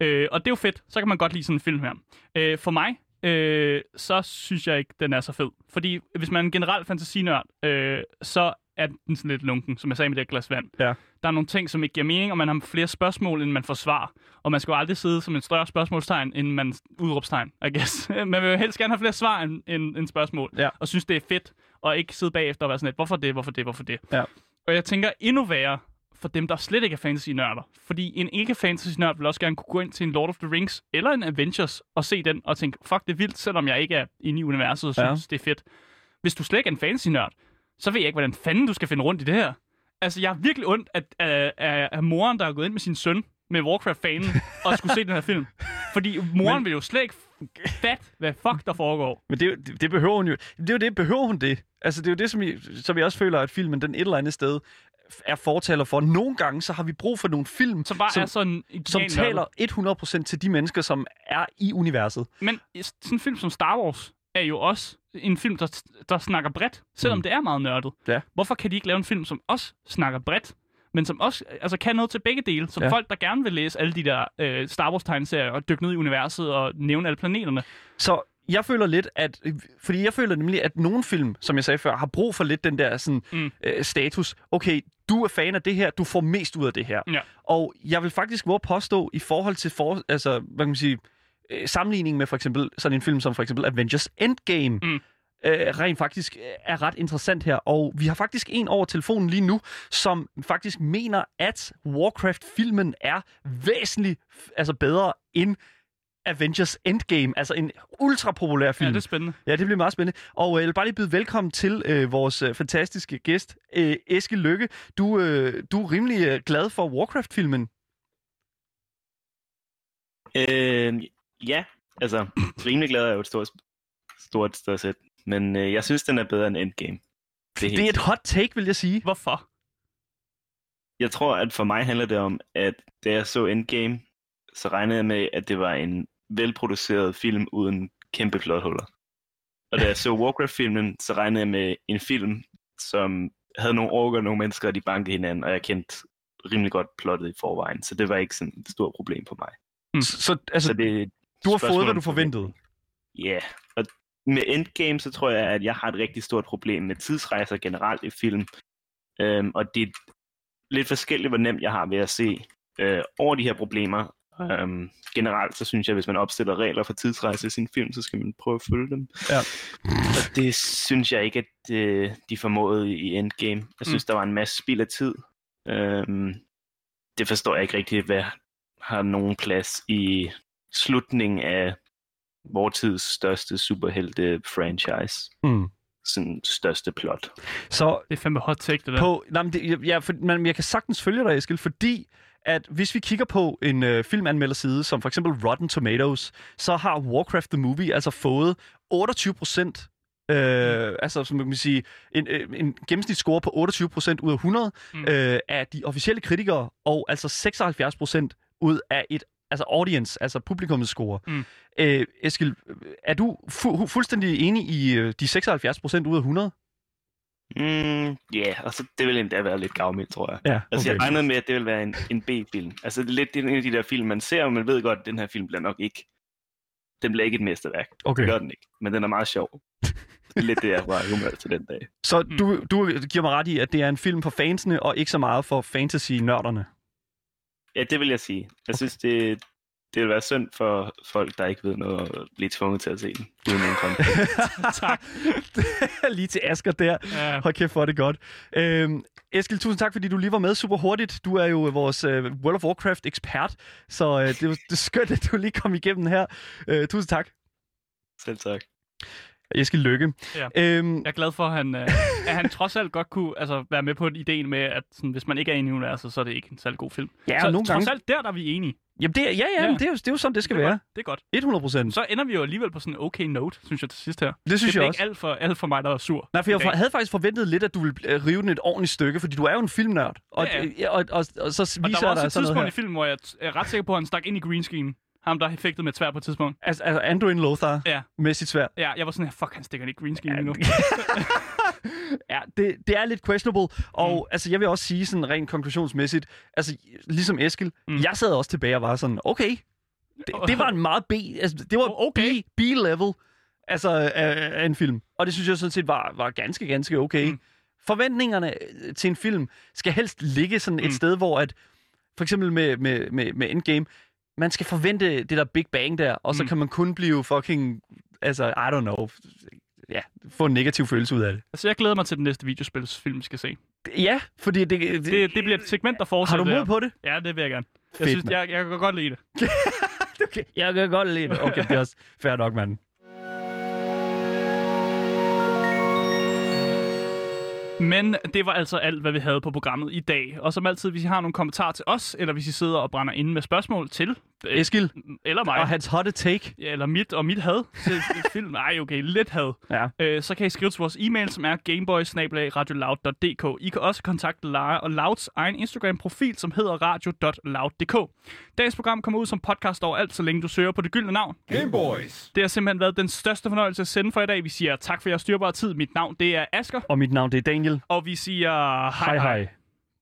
Øh, og det er jo fedt, så kan man godt lide sådan en film her. Øh, for mig, øh, så synes jeg ikke, den er så fed. Fordi hvis man er en generel fantasinørd, øh, så er den sådan lidt lunken, som jeg sagde med det glas vand. Ja. Der er nogle ting, som ikke giver mening, og man har flere spørgsmål, end man får svar. Og man skal jo aldrig sidde som en større spørgsmålstegn, end man udråbstegn, I guess. man vil jo helst gerne have flere svar end, end, end spørgsmål. Ja. Og synes, det er fedt, og ikke sidde bagefter og være sådan lidt, hvorfor det, hvorfor det, hvorfor det. Ja. Og jeg tænker endnu værre for dem, der slet ikke er fantasy-nørder. Fordi en ikke-fantasy-nørd vil også gerne kunne gå ind til en Lord of the Rings eller en Avengers og se den og tænke, fuck, det er vildt, selvom jeg ikke er inde i universet og Ja. synes, det er fedt. Hvis du slet ikke er en fantasy-nørd, så ved jeg ikke, hvordan fanden du skal finde rundt i det her. Altså, jeg har virkelig ondt af, af, af, af moren, der er gået ind med sin søn med Warcraft-fanen og skulle se den her film. Fordi moren Men- vil jo slet ikke fat, hvad fuck der foregår. Men det, det, det behøver hun jo. Det er jo det, behøver hun det. Altså, det er jo det, som jeg, som jeg også føler, at filmen den et eller andet sted er fortaler for. Nogle gange, så har vi brug for nogle film, Som bare som, er sådan som taler 100% til de mennesker, som er i universet. Men sådan en film som Star Wars er jo også en film, der, der snakker bredt, selvom mm. Det er meget nørdet. Ja. Hvorfor kan de ikke lave en film, som også snakker bredt, men som også altså, kan noget til begge dele? Som ja. Folk, der gerne vil læse alle de der øh, Star Wars-tegneserier og dykke ned i universet og nævne alle planeterne. Så jeg føler lidt, at... Fordi jeg føler nemlig, at nogle film, som jeg sagde før, har brug for lidt den der sådan, Mm. øh, status. Okay, du er fan af det her, du får mest ud af det her. Ja. Og jeg vil faktisk våge påstå, i forhold til for, altså, hvad kan man sige, øh, sammenligning med for eksempel sådan en film som for eksempel Avengers Endgame, Mm. øh, rent faktisk øh, er ret interessant her. Og vi har faktisk en over telefonen lige nu, som faktisk mener, at Warcraft-filmen er væsentligt altså bedre end Avengers Endgame, altså en ultra populær film. Ja, det er spændende. Ja, det bliver meget spændende. Og øh, jeg vil bare lige byde velkommen til øh, vores øh, fantastiske gæst, øh, Eske Lykke. Du, øh, du er rimelig øh, glad for Warcraft-filmen. Øh, ja, altså, rimelig glad er jo et stort, stort, stort sæt. Men øh, jeg synes, den er bedre end Endgame. Det er, helt Det er et hot take, vil jeg sige. Hvorfor? Jeg tror, at for mig handler det om, at da jeg så Endgame, så regnede jeg med, at det var en velproduceret film uden kæmpe plothuller. Og da jeg så Warcraft-filmen, så regnede jeg med en film, som havde nogle orker og nogle mennesker, og de bankede hinanden, og jeg kendte rimelig godt plottet i forvejen, så det var ikke sådan et stort problem for mig. Så, så altså, Så det et du har fået, hvad du forventede. Ja, yeah. og med Endgame, så tror jeg, at jeg har et rigtig stort problem med tidsrejser generelt i film. Øhm, og det er lidt forskelligt, hvor nemt jeg har ved at se øh, over de her problemer. Øhm, generelt, så synes jeg, at hvis man opstiller regler for tidsrejse i sin film, så skal man prøve at følge dem. Ja. Og det synes jeg ikke, at øh, de formåede i Endgame. Jeg synes, mm. der var en masse spild af tid. Øhm, det forstår jeg ikke rigtig, hvad har nogen plads i slutningen af vores tids største superhelte-franchise. Mm. Sådan største plot. Så Det er fandme hot take, det der. på, nej, men det, ja, for, men jeg kan sagtens følge dig, Eskild, fordi at hvis vi kigger på en øh, filmanmelderside, som for eksempel Rotten Tomatoes, så har Warcraft the Movie altså fået 28 procent Øh, altså, som man kan sige, en, øh, en gennemsnitsscore på 28% ud af 100 Mm. mm. øh, af de officielle kritikere, og altså 76% ud af et altså audience, altså publikummets score. Mm. Øh, Eskild, er du fu- fuldstændig enig i øh, de 76% ud af 100? Mm, ja, yeah, og så det vil endda være lidt gavmildt, tror jeg. Ja, Altså, jeg okay. regnede med, at det vil være en, en B-film. Altså, det er lidt en af de der film, man ser, og man ved godt, at den her film bliver nok ikke... Den bliver ikke et mesterværk. okay. Det gør den ikke. Men den er meget sjov. Det er lidt det, jeg var humør til den dag. Så Mm. du, du giver mig ret i, at det er en film for fansene, og ikke så meget for fantasy-nørderne. Ja, det vil jeg sige. Jeg synes, det, det vil være synd for folk, der ikke ved noget, at blive tvunget til at se den. Uden tak. Lige til Asger der. Ja, Hold kæft, hvor det godt. Øhm, Eskild, tusind tak, fordi du lige var med super hurtigt. Du er jo vores øh, World of Warcraft-ekspert, så øh, det, er, jo- det er skønt, at du lige kom igennem her. Øh, tusind tak. Selv tak. Eskild Lykke. Ja. Øhm, jeg er glad for, at han, øh, at han trods alt godt kunne altså, være med på ideen med, at sådan, hvis man ikke er enig i universet, så er det ikke en særlig god film. ja, så og nogle trods gange... alt der, der er vi enige. Jamen, det, er- ja, ja, Ja. Det, er jo, det er jo sådan, det skal det er være. Godt. Det er godt. 100 procent. Så ender vi jo alligevel på sådan en okay note, synes jeg til sidst her. Det synes det jeg er også. ikke alt for, alt for mig, der er sur. Nej, for jeg dag. havde faktisk forventet lidt, at du ville øh, rive den et ordentligt stykke, fordi du er jo en filmnørd. Og, Ja, ja. og, og, og, og så Og viser der var også et sådan noget tidspunkt i filmen, hvor jeg er ret sikker på, at han stak ind i green screen. Ham, der fægtede med tvær på et tidspunkt. Altså, altså Anduin Lothar Ja. med sit svær. Ja, jeg var sådan her, fuck, han stikker ind i green screen lige nu. ja, det, det er lidt questionable. Og Mm. altså, jeg vil også sige sådan rent konklusionsmæssigt, altså ligesom Eskil, Mm. jeg sad også tilbage og var sådan, okay, det, det var en meget B, altså det var Okay. B, B-level altså, af, af en film. Og det synes jeg sådan set var, var ganske, ganske okay. Mm. Mm. Forventningerne øh, til en film skal helst ligge sådan et Mm. sted, hvor at, for eksempel med, med, med, med Endgame, man skal forvente det der Big Bang der, og så Mm. kan man kun blive fucking, altså, I don't know, ja, få en negativ følelse ud af det. Altså, jeg glæder mig til den næste videospilsfilm, vi skal se. Ja, fordi det... det, Det, det bliver et segment, der har fortsætter du mod på det? Ja, det vil jeg gerne. Jeg Fedt, synes, mand. jeg, jeg kan godt lide det. Okay, jeg kan godt lide det. Okay, det er også fair nok, mand. Men det var altså alt, hvad vi havde på programmet i dag. Og som altid, hvis I har nogle kommentarer til os, eller hvis I sidder og brænder inde med spørgsmål til, Eskil eller mig, og hans hotte take. ja, eller mit og mit had til film, ej okay, lidt had, Ja. øh, så kan I skrive til vores e-mail, som er gameboys I kan også kontakte Lara og Louds egen Instagram-profil, som hedder radio.loud.dk. Dagens program kommer ud som podcast overalt, så længe du søger på det gyldne navn. Game Boys. Det har simpelthen været den største fornøjelse at sende for i dag. Vi siger tak for jeres styrbare tid. Mit navn det er Asker, Og mit navn det er Daniel. og vi siger Hej hej. hej.